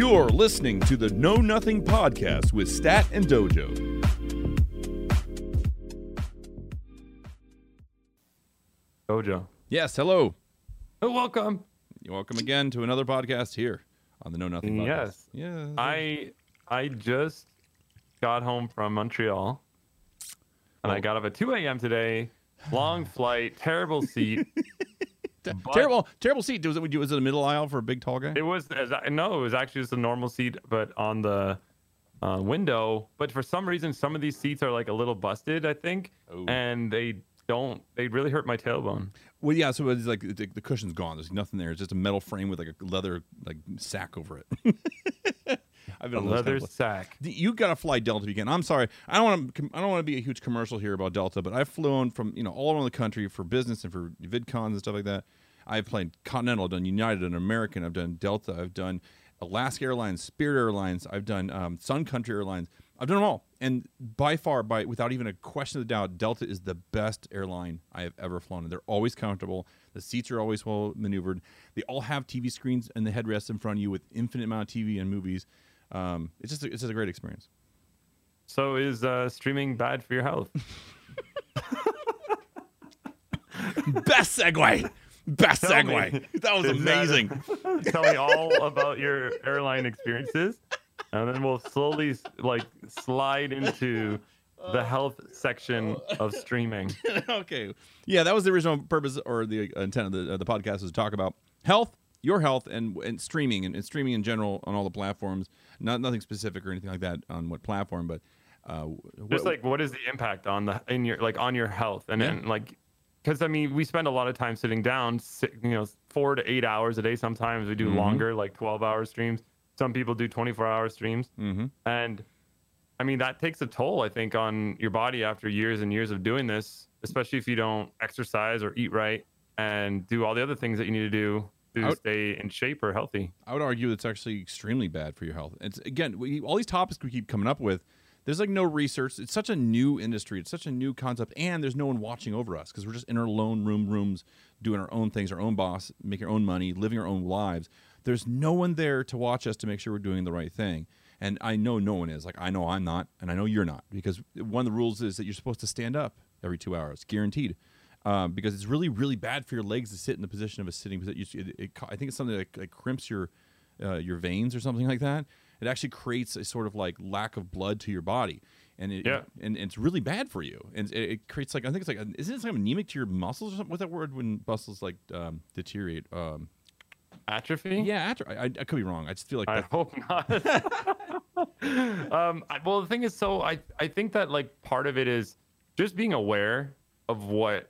You're listening to the Know Nothing Podcast with Stat and Dojo. Dojo. Yes, hello. Oh, welcome. You're welcome again to another podcast here on the Know Nothing Podcast. Yes. Yeah. I I just got home from Montreal, and I Oh. got up at 2 a.m. today. Long flight, terrible seat. But- terrible, terrible seat. Was it, was it a middle aisle for a big tall guy? It was as I- no, it was actually just a normal seat, but on the uh, window. But for some reason, some of these seats are like a little busted, I think, Oh. and they don't. They really hurt my tailbone. Well, yeah. So it's like the, the cushion's gone. There's nothing there. It's just a metal frame with like a leather like sack over it. I've been A those kind leather of sack. You got to fly Delta again. I'm sorry. I don't want to. I don't want to be a huge commercial here about Delta, but I've flown from you know all around the country for business and for VidCons and stuff like that. I've played Continental, I've done United, and American. I've done Delta. I've done Alaska Airlines, Spirit Airlines. I've done um, Sun Country Airlines. I've done them all, and by far, by without even a question of a doubt, Delta is the best airline I have ever flown. And they're always comfortable. The seats are always well maneuvered. They all have TV screens and the headrests in front of you with infinite amount of TV and movies. Um, it's just a, it's just a great experience. So is uh, streaming bad for your health? Best segue. Best Tell me. segue. That was Is that- amazing. Tell me all about your airline experiences, and then we'll slowly like slide into the health section of streaming. okay. Yeah, that was the original purpose or the intent of the, of the podcast was to talk about health, your health, and, and streaming and, and streaming in general on all the platforms. Not nothing specific or anything like that on what platform, but uh, Just like what is the impact on the in your like on your health and Yeah. then like because I mean we spend a lot of time sitting down, you know, four to eight hours a day. Sometimes we do Mhm. longer, like twelve hour streams. Some people do twenty four hour streams, Mhm. and I mean that takes a toll. I think on your body after years and years of doing this, especially if you don't exercise or eat right and do all the other things that you need to do to would- stay in shape or healthy. I would argue it's actually extremely bad for your health. It's again, we, all these topics we keep coming up with. There's like no research. It's such a new industry. It's such a new concept, and there's no one watching over us because we're just in our lone room rooms doing our own things, our own boss, making our own money, living our own lives. There's no one there to watch us to make sure we're doing the right thing. And I know no one is. Like I know I'm not, and I know you're not because one of the rules is that you're supposed to stand up every two hours, guaranteed. Um, because it's really, really bad for your legs to sit in the position of a sitting position. It, it, I think it's something that like, crimps your uh, your veins or something like that. It actually creates a sort of like lack of blood to your body, and it, Yeah. and, it's really bad for you. And it, it creates like I think it's like isn't it like anemic to your muscles or something? What's that word when muscles like um, deteriorate? Um, Atrophy. yeah, I, I could be wrong. I just feel like I hope not. um, I, well, the thing is, so I I think that like part of it is just being aware of what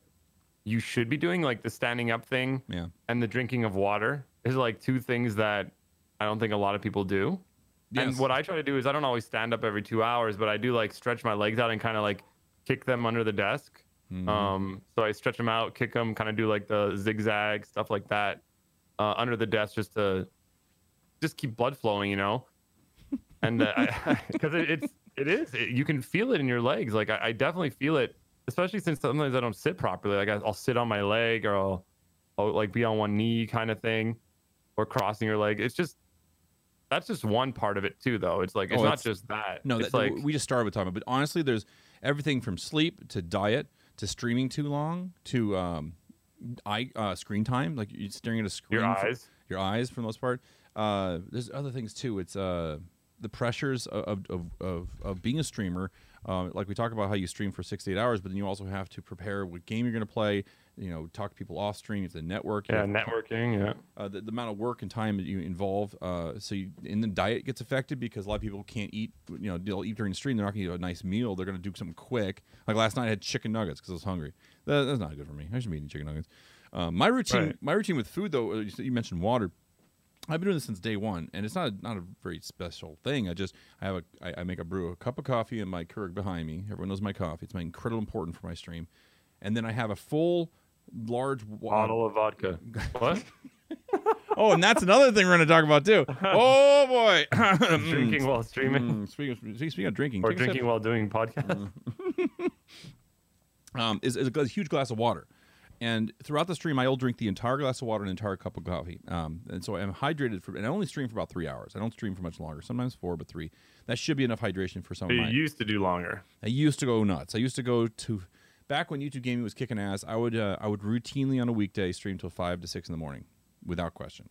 you should be doing, like the standing up thing yeah. and the drinking of water is like two things that I don't think a lot of people do. And what I try to do is I don't always stand up every two hours, but I do like stretch my legs out and kind of like kick them under the desk. Mhm. Um, so I stretch them out, kick them, kind of do like the zigzag stuff like that uh, under the desk just to just keep blood flowing, you know. And because it, it's it is it, you can feel it in your legs. Like I, I definitely feel it, especially since sometimes I don't sit properly. Like I'll sit on my leg or I'll, I'll like be on one knee kind of thing, or crossing your leg. It's just that's just one part of it too, though. It's like it's Oh, not just that. No, it's that, like we just started with talking, about- but honestly, there's everything from sleep to diet to streaming too long to um, eye uh, screen time, like you're staring at a screen. your for- eyes. your eyes for the most part. Uh, there's other things too. It's uh, the pressures of, of, of, of being a streamer. Uh, like we talk about how you stream for six to eight hours, but then you also have to prepare what game you're going to play. You know, talk to people off stream. It's the network. Yeah, networking. Yeah. uh, the, the amount of work and time that you involve. Uh, so you, and the diet gets affected because a lot of people can't eat. You know, they'll eat during the stream. They're not going to eat a nice meal. They're going to do something quick. Like last night, I had chicken nuggets because I was hungry. That, that's not good for me. I shouldn't be eating chicken nuggets. Um, my routine, Right. my routine with food though. uh, you mentioned water. I've been doing this since day one, and it's not a, not a very special thing. I just I have a I, I make a brew a cup of coffee and my Keurig behind me. Everyone knows my coffee. It's my incredible important for my stream, and then I have a full large Bottle of vodka. what? Oh, and that's another thing we're going to talk about too. Oh boy, drinking while streaming Mm, speaking, of, speaking of drinking, or take a sip. drinking while doing podcast. um, is, is a huge glass of water. And throughout the stream, I will drink the entire glass of water and an entire cup of coffee. Um, and so I'm hydrated for, and I only stream for about three hours. I don't stream for much longer. Sometimes four, but three. That should be enough hydration for some of You my. used to do longer. I used to go nuts. I used to go to back when YouTube gaming was kicking ass. I would uh, I would routinely on a weekday stream till five to six in the morning, without question.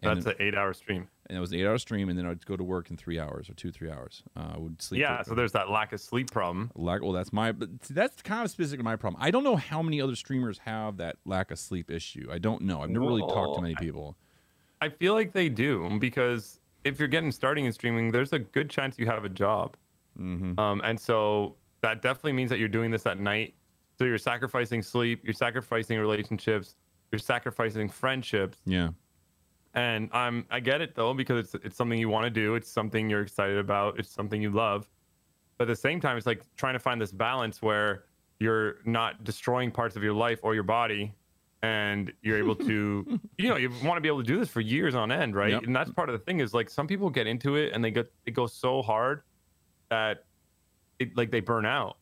And That's an eight-hour stream. and it was an eight hour stream, and then I'd go to work in three hours or two three hours. Uh, I would sleep. Yeah, so there's that lack of sleep problem. lack. Well, that's my. But see, that's kind of specific to my problem. I don't know how many other streamers have that lack of sleep issue. I don't know. I've never really talked to many people. I feel like they do because if you're getting starting in streaming, there's a good chance you have a job. Mm-hmm. Um, and so that definitely means that you're doing this at night. So you're sacrificing sleep, you're sacrificing relationships, you're sacrificing friendships. Yeah. And I'm I get it though because it's it's something you want to do, it's something you're excited about, it's something you love. But at the same time, it's like trying to find this balance where you're not destroying parts of your life or your body and you're able to you know you want to be able to do this for years on end right Yep. and that's part of the thing is like some people get into it and they get it goes so hard that it like they burn out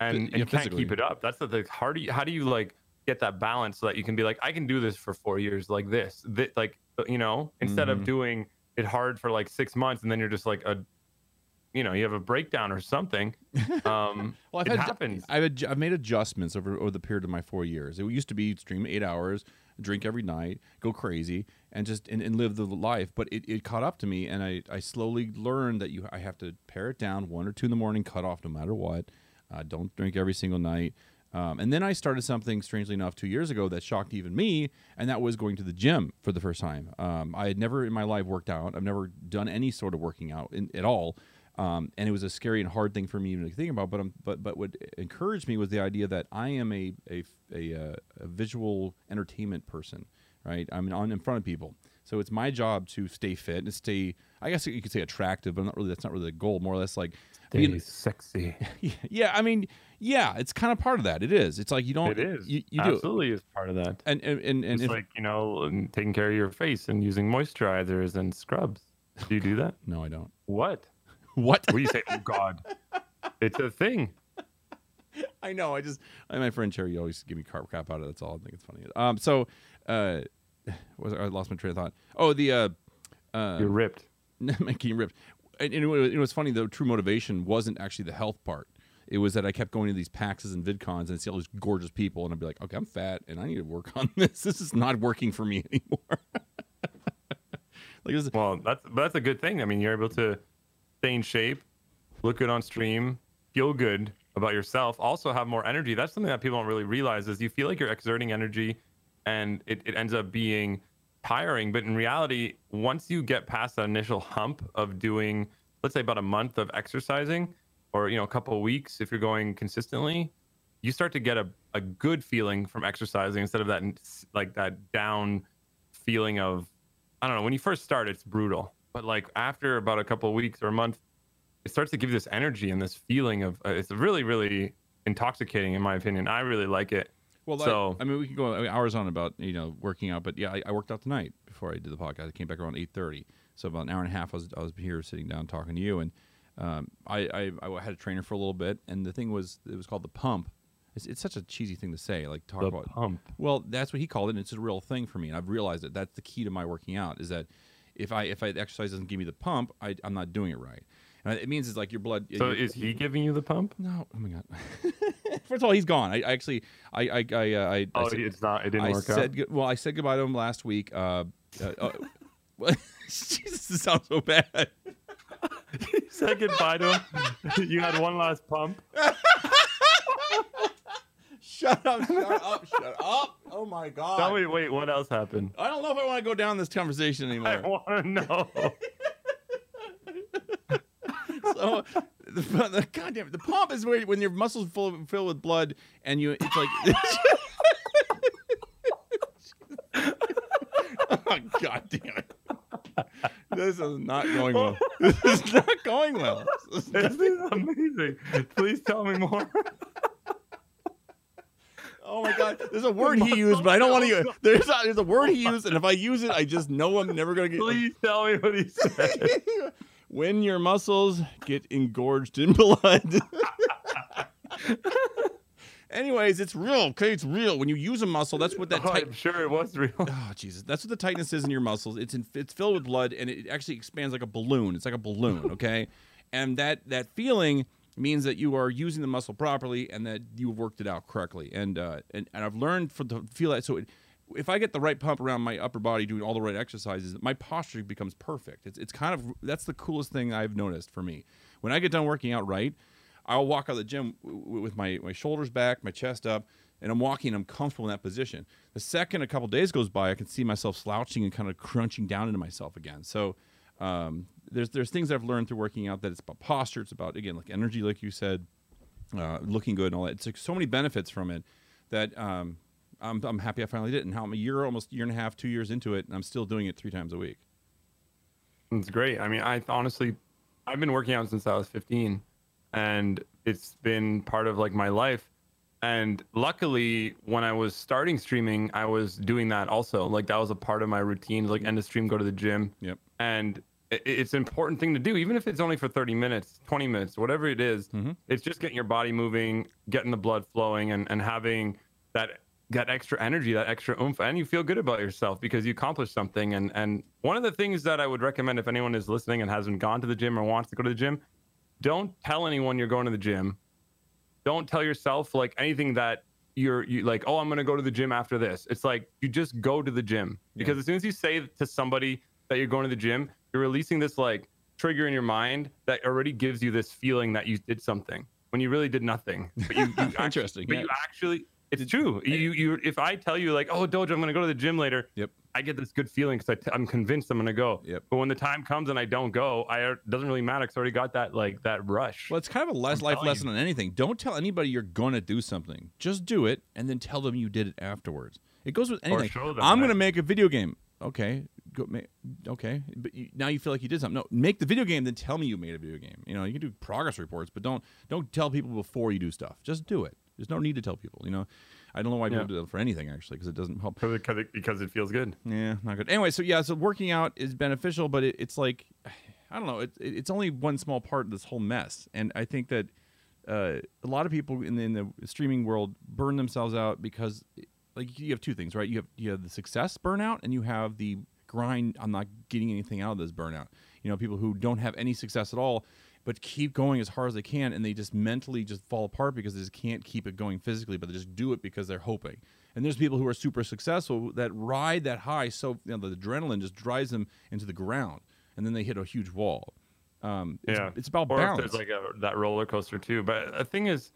and, Phy- and can't keep it up that's the thing how do you how do you like get that balance so that you can be like i can do this for four years like this, Thi- like you know instead Mhm. of doing it hard for like six months and then you're just like a you know you have a breakdown or something um Well, I've it had, happens I've, adj- I've made adjustments over over the period of my four years. It used to be stream eight hours, drink every night, go crazy, and just and, and live the life. But it, it caught up to me, and I, I slowly learned that you I have to pare it down one or two in the morning, cut off no matter what. Uh, don't drink every single night. Um, and then I started something strangely enough two years ago that shocked even me, and that was going to the gym for the first time. Um, I had never in my life worked out. I've never done any sort of working out in, at all. Um, and it was a scary and hard thing for me even to think about. But but but what encouraged me was the idea that I am a a a, uh, a visual entertainment person, right? I'm on in front of people, so it's my job to stay fit and stay. I guess you could say attractive, but not really. That's not really the goal. More or less like being- sexy yeah. I mean, yeah, it's kind of part of that. It is. It's like you don't. it is You, you do. absolutely is part of that And and and, and it's like you know taking care of your face and using moisturizers and scrubs do you do that no, I don't. what What? what do you say oh god it's a thing I know. I just I, my friend Cherry always give me crap crap out of it. That's all. I think it's funny. Um. So, uh, was I lost my train of thought. Oh, the uh, uh, you're ripped making ripped. And, and it, was, it was funny though. True motivation wasn't actually the health part. It was that I kept going to these PAXs and VidCons and see all these gorgeous people, and I'd be like, okay, I'm fat, and I need to work on this. This is not working for me anymore. like Well, that's that's a good thing. I mean, you're able to stay in shape, look good on stream, feel good about yourself, also have more energy. That's something that people don't really realize is you feel like you're exerting energy and it, it ends up being tiring. But in reality, once you get past that initial hump of doing, let's say about a month of exercising or you know, a couple of weeks if you're going consistently, you start to get a, a good feeling from exercising instead of that like that down feeling of I don't know. When you first start, it's brutal, but like after about a couple of weeks or a month, it starts to give you this energy and this feeling of uh, it's really, really intoxicating, in my opinion. I really like it. Well, So- I, I mean, we can go hours on about you know working out, but yeah, I, I worked out tonight before I did the podcast. I came back around eight thirty, so about an hour and a half. I was I was here sitting down talking to you, and um, I, I I had a trainer for a little bit, and the thing was it was called the pump. It's, it's such a cheesy thing to say, like talk The about. pump. Well, that's what he called it, and it's a real thing for me, and I've realized that that's the key to my working out is that if I if I exercise doesn't give me the pump, I, I'm not doing it right. And it means it's like your blood. So is he giving you the pump? no, oh my god. First of all, he's gone. I, I actually, I, I, I, uh, I, I Oh, said- it's not. It didn't I work said out. well, I said goodbye to him last week. Uh, uh, uh, Jesus, this sounds so bad. You said goodbye to him. you had one last pump. Shut up! Shut up! Shut up! Oh my God! Tell me, wait, what else happened? I don't know if I want to go down this conversation anymore. I want to know. so, the, the goddamn it, the pump is where when your muscles full of, filled with blood and you, it's like. oh God damn it! This is not going well. This is not going well. This is this is amazing. Please tell me more. Oh my god, there's a word he used, but I don't want to use. There's a, there's a word he used, and if I use it, I just know I'm never gonna get. Please tell me what he said. when your muscles get engorged in blood. Anyways, it's real. Okay, it's real. When you use a muscle, that's what that Oh. I'm sure it was real. Oh Jesus, that's what the tightness is in your muscles. It's in, it's filled with blood, and it actually expands like a balloon. It's like a balloon, okay? and that that feeling means that you are using the muscle properly and that you've worked it out correctly. And uh, and, and I've learned for to feel that. So it, if I get the right pump around my upper body, doing all the right exercises, my posture becomes perfect. It's it's kind of that's the coolest thing I've noticed for me. When I get done working out right, I'll walk out of the gym with my, my shoulders back, my chest up, and I'm walking. I'm comfortable in that position. The second a couple days goes by, I can see myself slouching and kind of crunching down into myself again. So um, there's there's things I've learned through working out that it's about posture. It's about again like energy, like you said, uh, looking good and all that. It's like so many benefits from it that um, I'm I'm happy I finally did. it. And how I'm a year, almost year and a half, two years into it, and I'm still doing it three times a week. It's great. I mean, I honestly, I've been working out since I was 15, and it's been part of like my life. And luckily, when I was starting streaming, I was doing that also. Like that was a part of my routine. Like end of stream, go to the gym. Yep. And it's an important thing to do, even if it's only for 30 minutes, 20 minutes, whatever it is, Mhm. It's just getting your body moving, getting the blood flowing, and and having that that extra energy, that extra oomph, and you feel good about yourself because you accomplished something. And and one of the things that I would recommend if anyone is listening and hasn't gone to the gym or wants to go to the gym, don't tell anyone you're going to the gym. Don't tell yourself like anything that you're you like, oh, I'm gonna go to the gym after this. It's like you just go to the gym. Because as soon as you say to somebody that you're going to the gym, you're releasing this like trigger in your mind that already gives you this feeling that you did something when you really did nothing. But you, you actually- Interesting, but yeah. you actually it's true. You you if I tell you like, oh Dojo, I'm gonna go to the gym later. Yep. I get this good feeling because I'm convinced I'm gonna go. Yep. But when the time comes and I don't go, I it doesn't really matter because I already got that like that rush. Well, it's kind of a less life lesson on anything. Don't tell anybody you're going to do something. Just do it and then tell them you did it afterwards. It goes with anything. I'm going to make a video game. Okay. Go, ma- okay. But you, now you feel like you did something. No, make the video game then tell me you made a video game. You know, you can do progress reports, but don't don't tell people before you do stuff. Just do it. There's no need to tell people, you know. I don't know why people Yeah. do that for anything actually because it doesn't help. because it, because it feels good. Yeah, not good. Anyway, so yeah, so working out is beneficial, but it, it's like I don't know. It, it, it's only one small part of this whole mess, and I think that uh, a lot of people in the, in the streaming world burn themselves out because, like, you have two things, right? You have you have the success burnout, and you have the grind. I'm not getting anything out of this burnout. You know, people who don't have any success at all, but keep going as hard as they can, and they just mentally just fall apart because they just can't keep it going physically, but they just do it because they're hoping. And there's people who are super successful that ride that high, so you know, the adrenaline just drives them into the ground, and then they hit a huge wall. Um, it's, Yeah. it's about or balance. if there's like a, that roller coaster too. But the thing is,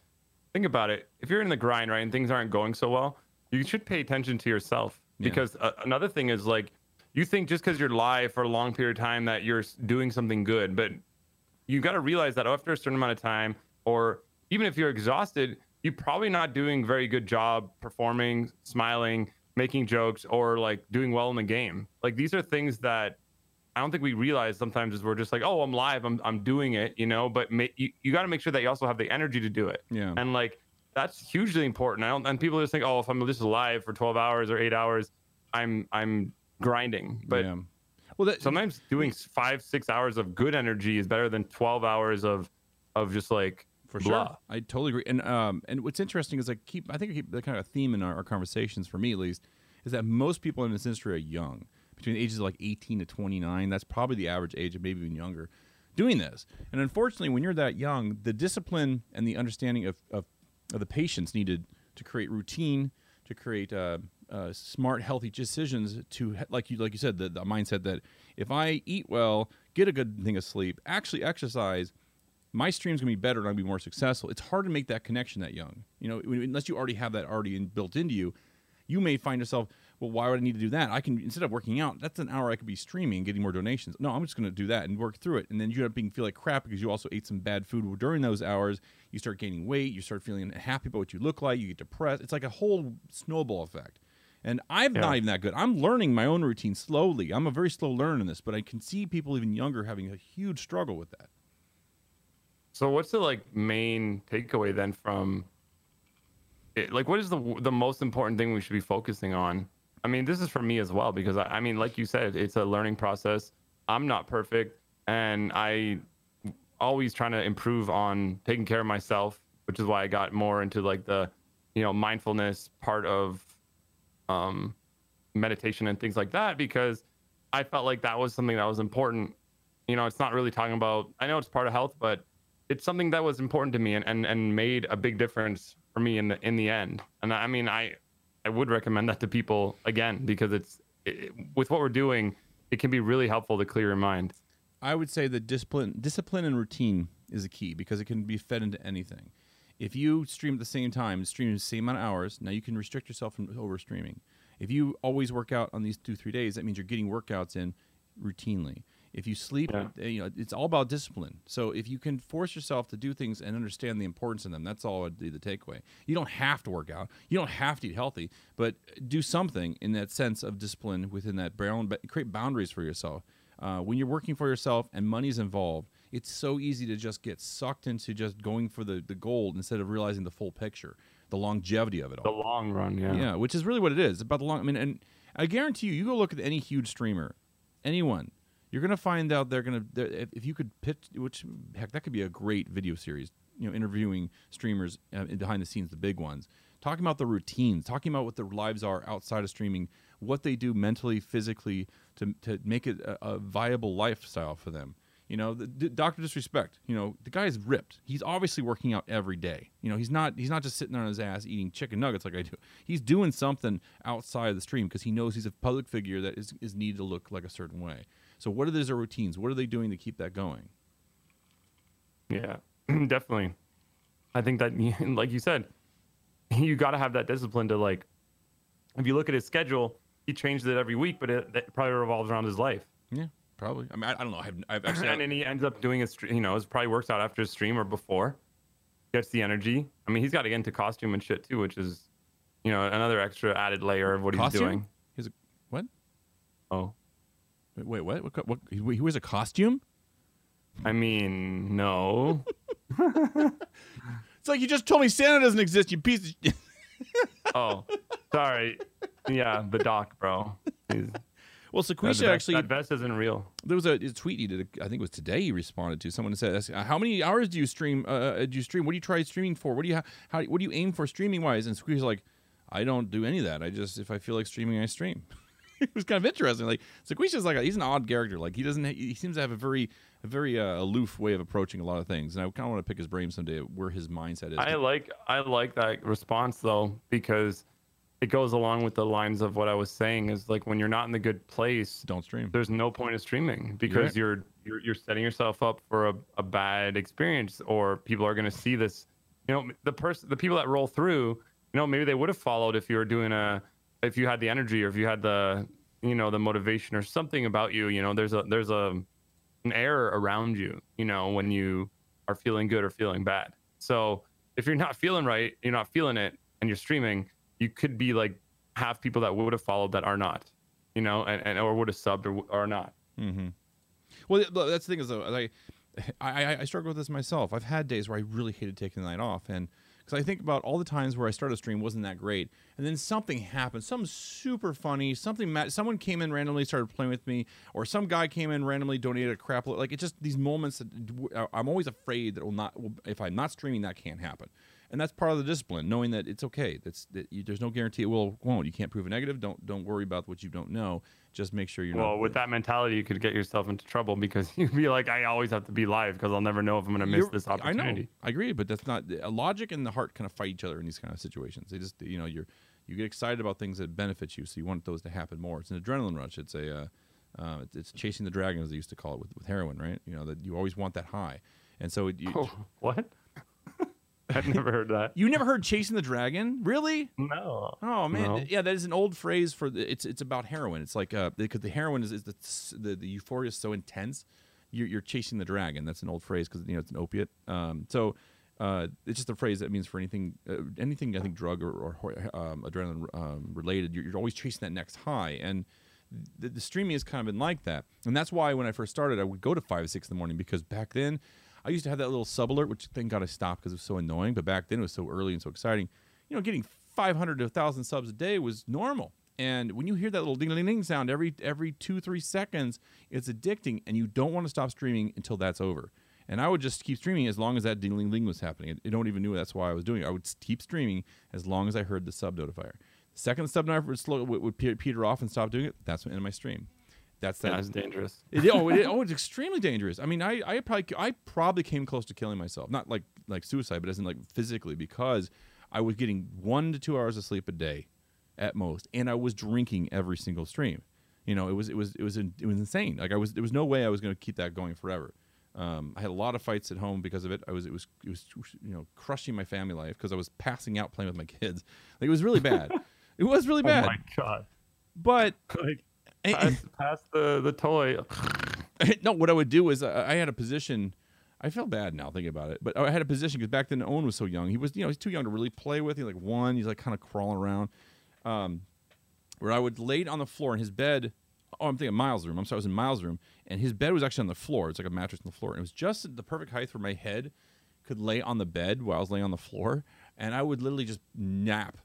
think about it. If you're in the grind, right, and things aren't going so well, you should pay attention to yourself. Yeah. Because uh, another thing is like, you think just because you're live for a long period of time that you're doing something good, but you got to realize that after a certain amount of time, or even if you're exhausted, you're probably not doing very good job performing, smiling, making jokes, or like doing well in the game. Like these are things that I don't think we realize sometimes is we're just like, oh, I'm live, I'm I'm doing it, you know. But ma- you you got to make sure that you also have the energy to do it, yeah. and like that's hugely important. I don't, and people just think, oh, if I'm just live for 12 hours or eight hours, I'm I'm grinding. But yeah. Well, that, sometimes doing five six hours of good energy is better than 12 hours of of just like for blah. sure, I totally agree. And um, and what's interesting is I keep, I think I keep the kind of theme in our, our conversations for me at least is that most people in this industry are young, between the ages of like 18 to 29. That's probably the average age, of maybe even younger, doing this. And unfortunately, when you're that young, the discipline and the understanding of of, of the patience needed to create routine, to create uh, uh, smart, healthy decisions. To like you, like you said, the, the mindset that if I eat well, get a good thing of sleep, actually exercise, my stream's gonna be better and I'll be more successful. It's hard to make that connection that young. You know, unless you already have that already in, built into you, you may find yourself, well, why would I need to do that? I can instead of working out, that's an hour I could be streaming getting more donations. No, I'm just gonna do that and work through it. And then you end up being feel like crap because you also ate some bad food during those hours. You start gaining weight, you start feeling happy about what you look like, you get depressed. It's like a whole snowball effect. And I'm Yeah. not even that good. I'm learning my own routine slowly. I'm a very slow learner in this, but I can see people even younger having a huge struggle with that. So what's the like main takeaway then from it? Like, what is the the most important thing we should be focusing on? I mean, this is for me as well because I, I mean, like you said, it's a learning process. I'm not perfect, and I always trying to improve on taking care of myself, which is why I got more into like the you know mindfulness part of um, meditation and things like that because I felt like that was something that was important. You know, it's not really talking about. I know it's part of health, but it's something that was important to me and, and, and made a big difference for me in the in the end. And I mean, I I would recommend that to people again because it's it, with what we're doing, it can be really helpful to clear your mind. I would say that discipline, discipline and routine is a key because it can be fed into anything. If you stream at the same time, stream the same amount of hours, now you can restrict yourself from over streaming. If you always work out on these two three days, that means you're getting workouts in routinely. If you sleep, Yeah. uh, you know it's all about discipline. So if you can force yourself to do things and understand the importance of them, that's all would be the takeaway. You don't have to work out, you don't have to eat healthy, but do something in that sense of discipline within that bound. Create boundaries for yourself. Uh, when you're working for yourself and money's involved, it's so easy to just get sucked into just going for the, the gold instead of realizing the full picture, the longevity of it all. The long run, yeah. Yeah, which is really what. It's about the long. I mean, and I guarantee you, you go look at any huge streamer, anyone, you're gonna find out they're gonna. They're, if, you could pitch, which heck, that could be a great video series. You know, interviewing streamers uh, behind the scenes, the big ones, talking about the routines, talking about what their lives are outside of streaming, what they do mentally, physically to to make it a, a viable lifestyle for them. You know, the, the Doctor Disrespect. You know, the guy is ripped. He's obviously working out every day. You know, he's not he's not just sitting on his ass eating chicken nuggets like I do. He's doing something outside of the stream because he knows he's a public figure that is, is needed to look like a certain way. So, what are those routines? What are they doing to keep that going? Yeah, definitely. I think that, like you said, you got to have that discipline to like. If you look at his schedule, he changes it every week, but it, it probably revolves around his life. Yeah, probably. I mean, I, I don't know. I've, I've actually. and then he ends up doing a stre- you know, it probably works out after a stream or before. Gets the energy. I mean, he's got to get into costume and shit too, which is, you know, another extra added layer of what costume? he's doing. He's a what? Oh, Wait, wait what? What? what he, wears a costume? I mean, no. It's like you just told me Santa doesn't exist. You piece of. oh, sorry. Yeah, the doc, bro. He's, well, Sequisha that- actually. that vest isn't real. there was a, a tweet he did. I think it was today. He responded to someone said, "How many hours do you stream? Uh, uh, do you stream? What do you try streaming for? What do you how? What do you aim for streaming wise?" And Squeeze's like, "I don't do any of that. I just if I feel like streaming, I stream." it was kind of interesting. Like Sequisha's like a, he's an odd character. Like he doesn't. He seems to have a very a very uh, aloof way of approaching a lot of things. And I kind of want to pick his brain someday where his mindset is. I like I like that response though because it goes along with the lines of what I was saying is like when you're not in the good place, don't stream. there's no point of streaming because right. you're you're you're setting yourself up for a, a bad experience or people are going to see this you know the person the people that roll through you know maybe they would have followed if you were doing a if you had the energy or if you had the you know the motivation or something about you you know there's a there's a an air around you you know when you are feeling good or feeling bad so if you're not feeling right you're not feeling it and you're streaming you could be like have people that would have followed that are not you know and, and or would have subbed or, or not Mm-hmm. Well, that's the thing is though, like, I, I I struggle with this myself. I've had days where I really hated taking the night off, and because I think about all the times where I started a stream wasn't that great, and then something happened, something super funny, something ma- someone came in randomly started playing with me, or some guy came in randomly donated a crap. Like it's just these moments that I'm always afraid that will not. If I'm not streaming that can't happen. And that's part of the discipline, knowing that it's okay. That's that you, there's no guarantee it will won't. You can't prove a negative. Don't don't worry about what you don't know. Just make sure you're well not. with that mentality you could get yourself into trouble because you'd be like i always have to be live because i'll never know if i'm going to miss this I know. opportunity I agree, but that's not logic and the heart kind of fight each other in these kind of situations. They just you know you're you get excited about things that benefit you, so you want those to happen more. It's an adrenaline rush. It's a uh, uh, it's- it's chasing the dragon, as they used to call it with, with heroin, right? You know that you always want that high, and so it, you, oh, what i've never heard that you never heard chasing the dragon, really? no Oh man, No. yeah, that is an old phrase for the, it's it's about heroin. It's like uh because the heroin is, is the, the the euphoria is so intense, you're, you're chasing the dragon. That's an old phrase because you know it's an opiate. Um, so uh, it's just a phrase that means for anything uh, anything I think drug or, or um, adrenaline um, related. You're, you're always chasing that next high and. The, the streaming has kind of been like that, and that's why when I first started, I would go to five, six in the morning because back then, I used to have that little sub alert, which thank God I stopped because it was so annoying. But back then, it was so early and so exciting you know, getting 500 to 1,000 subs a day was normal. And when you hear that little ding ding ding sound every every two three seconds, it's addicting, and you don't want to stop streaming until that's over. And I would just keep streaming as long as that ding ding ding was happening. I don't even knew that's why I was doing it. I would keep streaming as long as I heard the sub notifier. The second the sub notifier would, slow, would, would peter off and stop doing it, that's the end of my stream. That's that. That's dangerous. It, oh, it, oh, it's extremely dangerous. I mean, I, I probably I probably came close to killing myself. Not like like suicide, but as in like physically because I was getting one to two hours of sleep a day, at most, and I was drinking every single stream. You know, it was it was it was it was insane. Like I was there was no way I was going to keep that going forever. Um, I had a lot of fights at home because of it. I was it was it was you know crushing my family life because I was passing out playing with my kids. Like it was really bad. it was really bad. Oh my god! But like pass, pass the the toy. no, what I would do is uh, I had a position. I feel bad now thinking about it, but I had a position because back then Owen was so young. He was, you know, he's too young to really play with. He's like one. He's like kind of crawling around. Um, where I would lay on the floor in his bed. Oh, I'm thinking Miles' room. I'm sorry, I was in Miles' room, and his bed was actually on the floor. It's like a mattress on the floor, and it was just the perfect height where my head could lay on the bed while I was laying on the floor, and I would literally just nap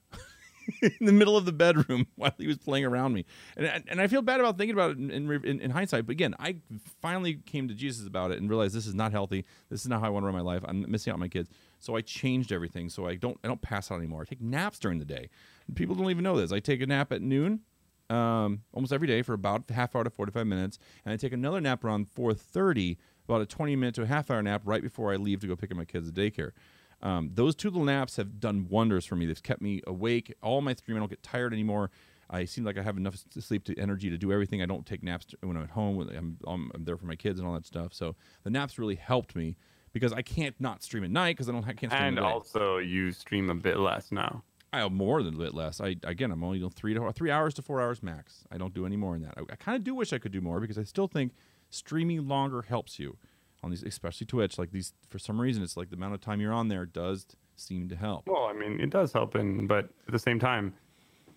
in the middle of the bedroom while he was playing around me. And, and I feel bad about thinking about it in, in, in, hindsight. But again, I finally came to Jesus about it and realized this is not healthy. This is not how I want to run my life. I'm missing out on my kids. So I changed everything. So I don't I don't pass out anymore. I take naps during the day. People don't even know this. I take a nap at noon. Um, almost every day for about half hour to 45 minutes and i take another nap around 4.30 about a 20 minute to a half hour nap right before i leave to go pick up my kids at daycare um, those two little naps have done wonders for me. They've kept me awake. All my streaming, I don't get tired anymore. I seem like I have enough sleep to energy to do everything. I don't take naps when I'm at home. I'm, I'm, I'm, there for my kids and all that stuff. So the naps really helped me because I can't not stream at night because I don't I can't. Stream and also, you stream a bit less now. I have more than a bit less. I again, I'm only you know, three to three hours to four hours max. I don't do any more than that. I, I kind of do wish I could do more because I still think streaming longer helps you on these, especially Twitch. Like these, for some reason, it's like the amount of time you're on there does seem to help. Well, I mean, it does help, and but at the same time,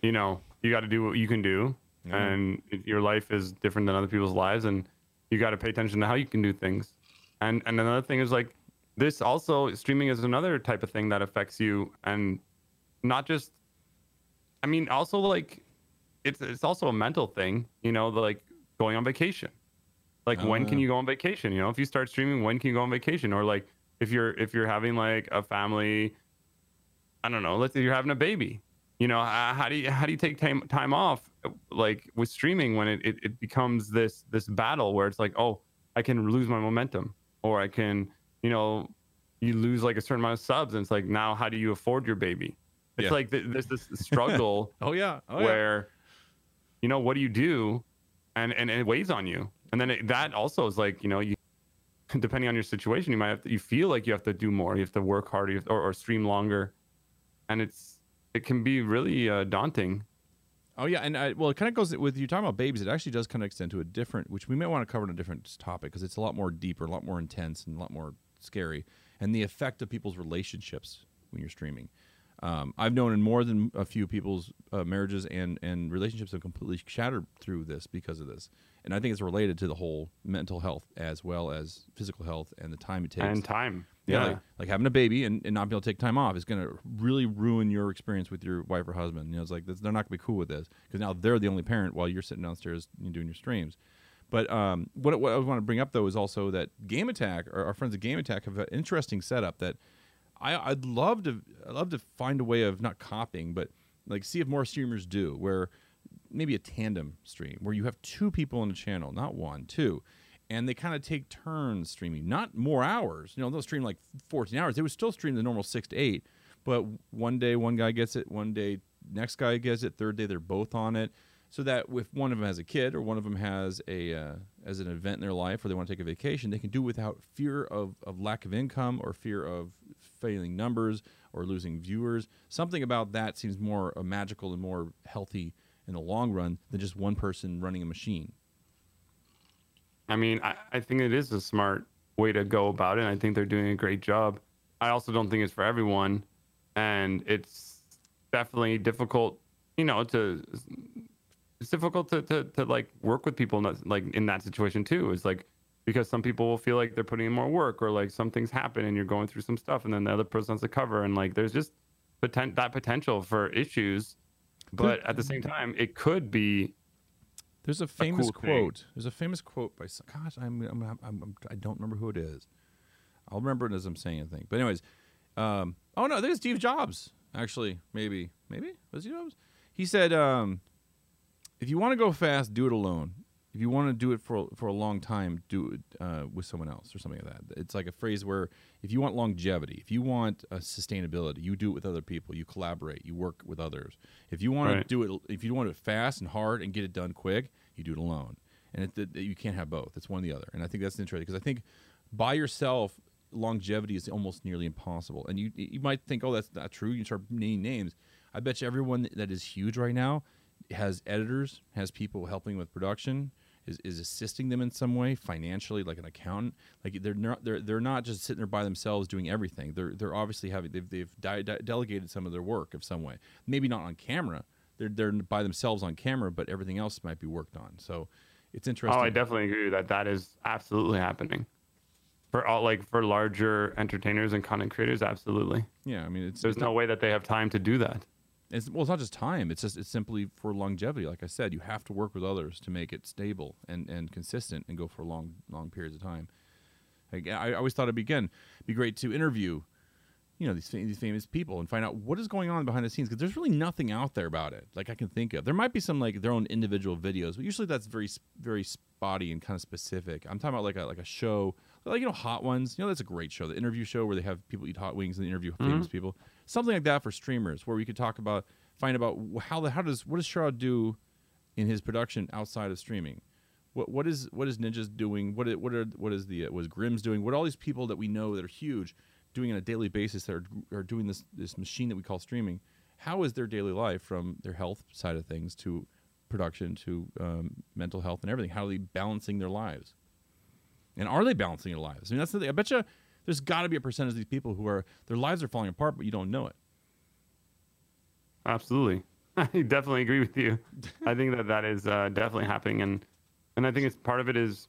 you know, you got to do what you can do, mm. and your life is different than other people's lives, and you got to pay attention to how you can do things. And and another thing is like this also streaming is another type of thing that affects you, and not just. I mean, also like, it's it's also a mental thing, you know, like going on vacation like oh, when can oh. you go on vacation? You know, if you start streaming, when can you go on vacation? Or like if you're if you're having like a family, I don't know. Let's say you're having a baby. You know, how, how do you how do you take time time off like with streaming when it, it, it becomes this this battle where it's like, oh, I can lose my momentum, or I can, you know, you lose like a certain amount of subs, and it's like now how do you afford your baby? It's yeah. like th- there's this struggle. oh yeah, oh, where, yeah. you know, what do you do, and and it weighs on you and then it, that also is like you know you depending on your situation you might have to you feel like you have to do more. You have to work harder or, or, stream longer. And it's it can be really uh, daunting. Oh yeah. And I, well it kind of goes with you talking about babies it actually does kind of extend to a different which we may want to cover in a different topic because it's a lot more deeper a lot more intense and a lot more scary. And the effect of people's relationships when you're streaming. Um, I've known in more than a few people's uh, marriages and, and relationships have completely shattered through this because of this. And I think it's related to the whole mental health as well as physical health and the time it takes. And time. Yeah. yeah. Like, like, having a baby and, and not being able to take time off is going to really ruin your experience with your wife or husband. You know, it's like they're not going to be cool with this because now they're the only parent while you're sitting downstairs doing your streams. But um, what, what I want to bring up though is also that Game Attack, our, our friends at Game Attack, have an interesting setup that – I, I'd love to I'd love to find a way of not copying, but like see if more streamers do where maybe a tandem stream where you have two people on the channel, not one, two, and they kind of take turns streaming, not more hours. You know, they'll stream like 14 hours. They would still stream the normal six to eight, but one day one guy gets it, one day next guy gets it, third day they're both on it so that if one of them has a kid or one of them has a uh, as an event in their life or they want to take a vacation, they can do it without fear of, of lack of income or fear of failing numbers or losing viewers. Something about that seems more uh, magical and more healthy in the long run than just one person running a machine. I mean, I, I think it is a smart way to go about it. I think they're doing a great job. I also don't think it's for everyone, and it's definitely difficult, you know, to it's difficult to, to, to like work with people in that, like in that situation too. It's like because some people will feel like they're putting in more work or like something's happened and you're going through some stuff and then the other person has to cover and like there's just poten- that potential for issues. But at the same time, it could be. There's a famous a cool quote. Thing. There's a famous quote by gosh, I'm, I'm, I'm, I'm I don't remember who it is. I'll remember it as I'm saying a thing. But anyways, um, oh no, there's Steve Jobs. Actually, maybe, maybe was Steve Jobs. He said, um, "If you want to go fast, do it alone. If you want to do it for for a long time, do it uh, with someone else or something like that." It's like a phrase where if you want longevity, if you want uh, sustainability, you do it with other people. You collaborate. You work with others. If you want Right. to do it, if you want it fast and hard and get it done quick, you do it alone. And it, it, you can't have both. It's one or the other. And I think that's interesting because I think by yourself, longevity is almost nearly impossible. And you you might think, oh, that's not true. You start naming names. I bet you everyone that is huge right now has editors, has people helping with production, is, is assisting them in some way financially, like an accountant. Like they're not they're they're not just sitting there by themselves doing everything. They're they're obviously having they've they've di- di- delegated some of their work of some way. Maybe not on camera. They're they're by themselves on camera, but everything else might be worked on. So it's interesting. Oh, I definitely agree that. That is absolutely happening. For all like for larger entertainers and content creators, absolutely. yeah, I mean it's There's no way that they have time to do that. It's, well, it's not just time. It's just it's simply for longevity. Like I said, you have to work with others to make it stable and, and consistent and go for long long periods of time. Like, I, I always thought it'd be again be great to interview, you know, these these famous people and find out what is going on behind the scenes because there's really nothing out there about it. Like I can think of, there might be some like their own individual videos, but usually that's very very spotty and kind of specific. I'm talking about like a like a show, like you know, Hot Ones. You know, that's a great show, the interview show where they have people eat hot wings and they interview mm-hmm. famous people. Something like that for streamers, where we could talk about find about how the how does what does Shroud do in his production outside of streaming. What what is what is Ninja's doing? What what are what is the was what is Grimm's doing? What all these people that we know that are huge doing on a daily basis that are, are doing this this machine that we call streaming? How is their daily life from their health side of things to production to um, mental health and everything? How are they balancing their lives? And are they balancing their lives? I mean, that's the thing. I bet you there's got to be a percentage of these people who are their lives are falling apart, but you don't know it. Absolutely. I definitely agree with you. I think that that is uh, definitely happening, and and I think it's part of it is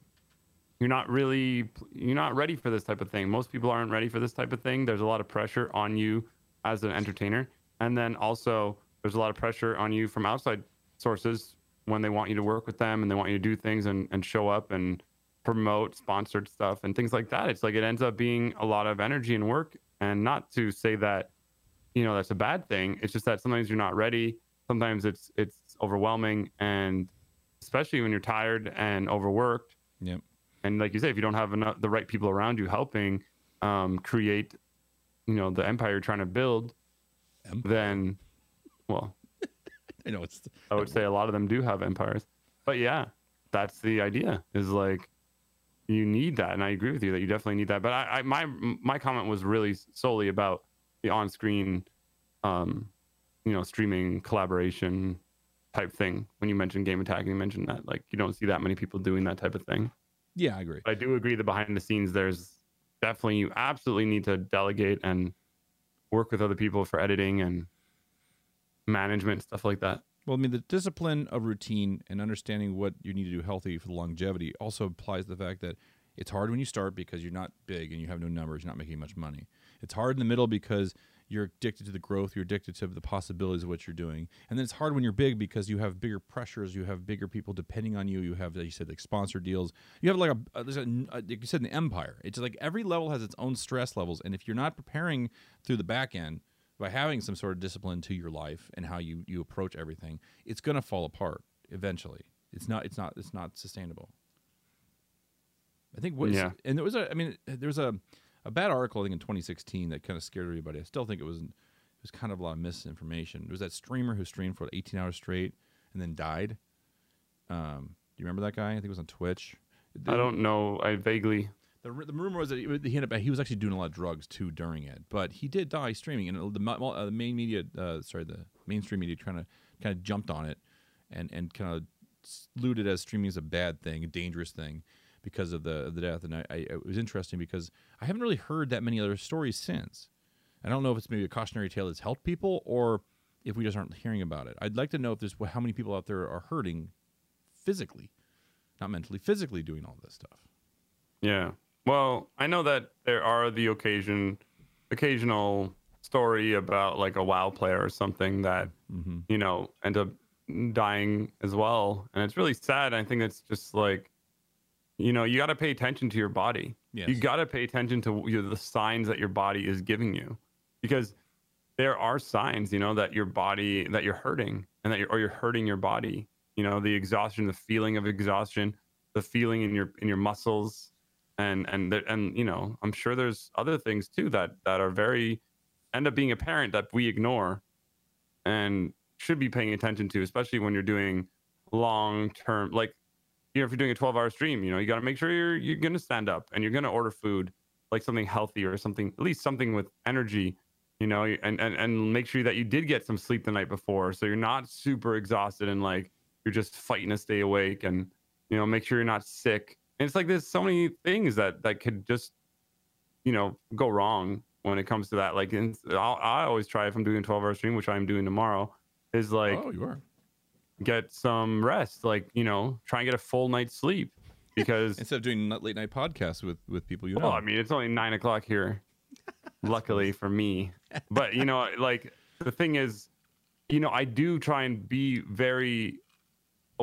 you're not really you're not ready for this type of thing. Most people aren't ready for this type of thing. There's a lot of pressure on you as an entertainer, and then also there's a lot of pressure on you from outside sources when they want you to work with them and they want you to do things and, and show up and promote sponsored stuff and things like that. It's like it ends up being a lot of energy and work. And not to say that you know that's a bad thing it's just that sometimes you're not ready sometimes it's it's overwhelming and especially when you're tired and overworked Yep. and like you say if you don't have enough the right people around you helping um, create you know the empire you're trying to build Empire. then well I know it's i would say a lot of them do have empires but yeah that's the idea is like you need that and i agree with you that you definitely need that but i, I my my comment was really solely about the on-screen um you know streaming collaboration type thing. When you mentioned game attack you mentioned that like you don't see that many people doing that type of thing. Yeah, I agree. but i do agree that behind the scenes there's definitely you absolutely need to delegate and work with other people for editing and management stuff like that Well, I mean, the discipline of routine and understanding what you need to do healthy for the longevity also applies to the fact that it's hard when you start because you're not big and you have no numbers, you're not making much money. It's hard in the middle because you're addicted to the growth, you're addicted to the possibilities of what you're doing. And then it's hard when you're big because you have bigger pressures, you have bigger people depending on you, you have, like you said, like sponsor deals. You have like a, there's a, like you said, an empire. It's like every level has its own stress levels. And if you're not preparing through the back end, by having some sort of discipline to your life and how you you approach everything, it's going to fall apart eventually. It's not it's not it's not sustainable. I think what Yeah. and there was a I mean there was a a bad article I think in 2016 that kind of scared everybody. I still think it was it was kind of a lot of misinformation. There was that streamer who streamed for 18 hours straight and then died. Um, do you remember that guy? I think it was on Twitch. i don't know i vaguely The, the rumor was that he, he ended up he was actually doing a lot of drugs too during it, but he did die streaming, and the, uh, the main media, uh, sorry, the mainstream media, kind of kind of jumped on it, and and kind of it as streaming is a bad thing, a dangerous thing, because of the of the death. And I, I it was interesting because I haven't really heard that many other stories since. I don't know if it's maybe a cautionary tale that's helped people, or if we just aren't hearing about it. I'd like to know if there's how many people out there are hurting physically, not mentally, physically doing all this stuff. Yeah. Well, I know that there are the occasion, occasional story about like a WoW player or something that Mm-hmm. you know end up dying as well, and it's really sad. I think it's just like, you know, you got to pay attention to your body. Yes. You got to pay attention to you know, the signs that your body is giving you, because there are signs, you know, that your body that you're hurting and that you're or you're hurting your body. You know, the exhaustion, the feeling of exhaustion, the feeling in your in your muscles, and and there, and you know, I'm sure there's other things too that that are very end up being apparent that we ignore, and should be paying attention to, especially when you're doing long term like you know if you're doing a 12 hour stream you know you got to make sure you're you're going to stand up and you're going to order food like something healthy or something at least something with energy you know and, and and make sure that you did get some sleep the night before so you're not super exhausted and like you're just fighting to stay awake and you know make sure you're not sick and it's like there's so many things that that could just you know go wrong when it comes to that like and i always try if i'm doing a 12 hour stream which i'm doing tomorrow is like oh, you are. get some rest like you know try and get a full night's sleep because Instead of doing late night podcasts with with people you know. well i mean it's only nine o'clock here luckily for me but you know like the thing is you know i do try and be very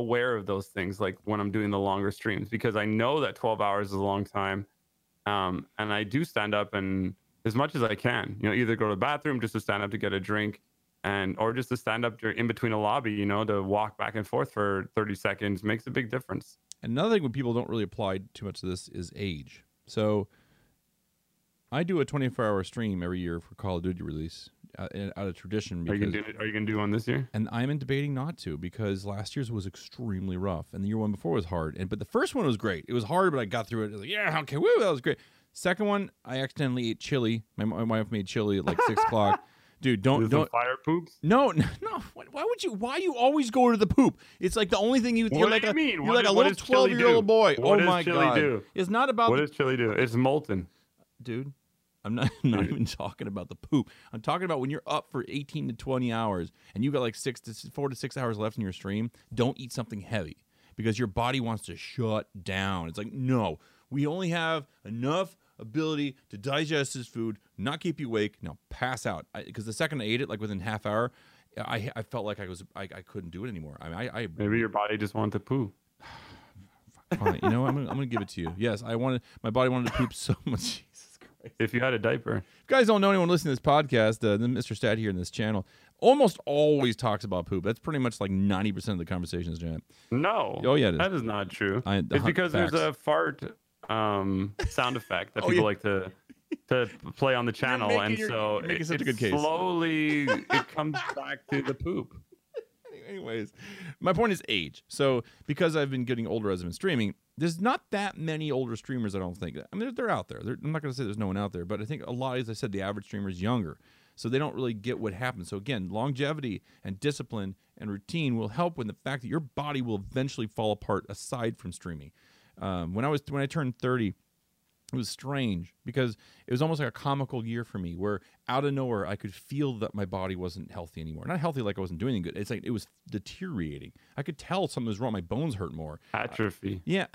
aware of those things like when i'm doing the longer streams because i know that 12 hours is a long time um, and i do stand up and as much as i can you know either go to the bathroom just to stand up to get a drink and or just to stand up in between a lobby you know to walk back and forth for 30 seconds makes a big difference Another thing when people don't really apply too much to this is age. So I do a 24 hour stream every year for Call of Duty release Uh, out of tradition are you gonna do are you gonna do one this year and I'm in debating not to because last year's was extremely rough and the year one before was hard. And but the first one was great. It was hard, but I got through it. I was like, yeah, okay, woo, that was great. Second one, I accidentally ate chili. My, my wife made chili at like six o'clock. Dude, don't it don't. fire poops No, no, no. Why why would you? Why you always go to the poop? It's like the only thing you. What you're do like you a, mean? You're What like is- a little twelve year old boy. What oh does my chili god! do? It's not about what does chili do it's molten dude. I'm not, I'm not even talking about the poop. I'm talking about when you're up for 18 to 20 hours and you got like six to four to six hours left in your stream. Don't eat something heavy because your body wants to shut down. It's like no, we only have enough ability to digest this food, not keep you awake. Now pass out because the second I ate it, like within half hour, I I felt like I was I, I couldn't do it anymore. I I, I maybe your body just wanted to poo fine. you know what? I'm gonna, I'm gonna give it to you. Yes, I wanted my body wanted to poop so much. Jesus Christ. if you had a diaper If you guys don't know anyone listening to this podcast, uh, Mr. Stat here in this channel almost always talks about poop. That's pretty much like 90% of the conversations, Jan. no Oh, yeah, it is. that is not true I- it's hun- because there's a fart um sound effect that Oh, people yeah. like to to play on the channel and your- so you're it, such a good case. slowly it comes back to the poop Anyways, my point is age. So because I've been getting older as I've been streaming, there's not that many older streamers. I don't think. I mean, they're, they're out there. They're, I'm not going to say there's no one out there, but I think a lot, as I said, the average streamer is younger, so they don't really get what happens. So again, longevity and discipline and routine will help with the fact that your body will eventually fall apart. Aside from streaming, um, when I was when I turned 30. It was strange because it was almost like a comical year for me where out of nowhere I could feel that my body wasn't healthy anymore. Not healthy like I wasn't doing anything good. It's like it was deteriorating. I could tell something was wrong. My bones hurt more. atrophy uh, Yeah.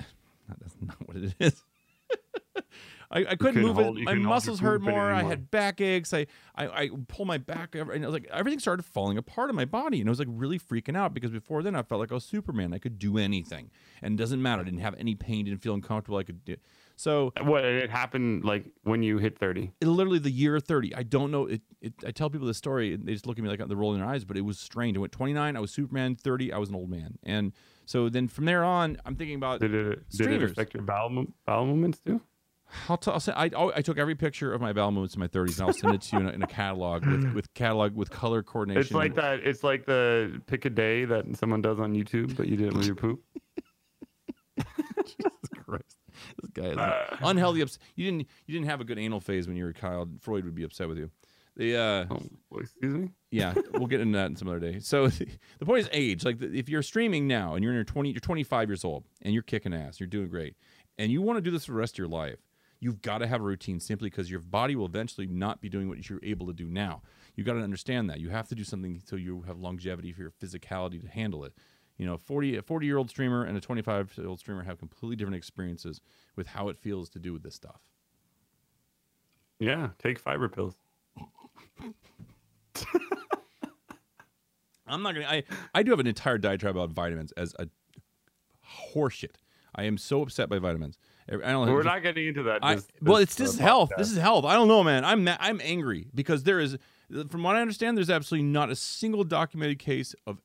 That's not what it is. I, I couldn't move hold- it. My couldn't hold your muscles hurt more. I had backaches. I, I, I pull my back, and I was like everything started falling apart in my body, and I was like really freaking out because before then I felt like I was Superman. I could do anything, and it doesn't matter. I didn't have any pain. Didn't feel uncomfortable. I could do. So what it happened like when you hit 30 it, literally the year 30 i don't know it, it i tell people this story and they just look at me like they're rolling their eyes but it was strange i went 29 i was superman 30 i was an old man and so then from there on i'm thinking about did it did it affect your bowel, bowel movements too I'll, t- I'll say I, oh, I took every picture of my bowel movements in my 30s and I'll send it to you in a, in a catalog with, with catalog with color coordination. It's like that. It's like the pick a day that someone does on YouTube, but you did it with your poop. Jesus Christ, this guy is unhealthy. Ups- you didn't you didn't have a good anal phase when you were a child. Freud would be upset with you. The uh, Oh, excuse me. yeah, we'll get into that in some other day. So the point is age. Like the, if you're streaming now and you're in your 20, you're 25 years old and you're kicking ass, you're doing great, and you want to do this for the rest of your life, you've got to have a routine simply because your body will eventually not be doing what you're able to do now. You've got to understand that you have to do something so you have longevity for your physicality to handle it. You know, 40 a 40 year old streamer and a 25 year old streamer have completely different experiences with how it feels to do with this stuff. Yeah, take fiber pills. I'm not gonna. I I do have an entire diatribe about vitamins as a horseshit. I am so upset by vitamins, I don't. We're not getting into that. I, this- well, it's this uh, is health. podcast. This is health. I don't know, man. I'm I'm angry because there is, from what I understand, there's absolutely not a single documented case of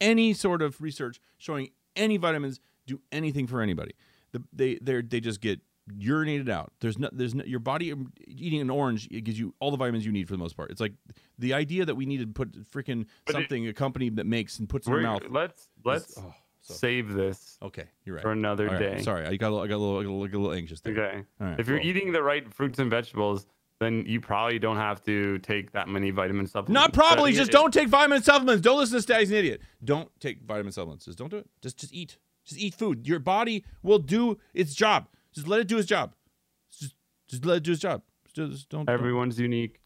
any sort of research showing any vitamins do anything for anybody. The, they they they just get urinated out. There's no there's no, your body um, eating an orange it gives you all the vitamins you need for the most part. It's like the idea that we need to put freaking But it- something a company that makes and puts in your mouth. Let's let's oh, so- save this okay, you're right. for another right, day. Sorry, I got a little, I got a little, I got a little, I got a little anxious there. Okay. Right, if you're cool. eating the right fruits and vegetables, then you probably don't have to take that many vitamin supplements. Not probably. Just don't take vitamin supplements. Don't listen to Stag's an idiot. Don't take vitamin supplements. Just don't do it. Just just eat. Just eat food. Your body will do its job. Just let it do its job. Just just let it do its job. Just, just don't. don't- Everyone's unique.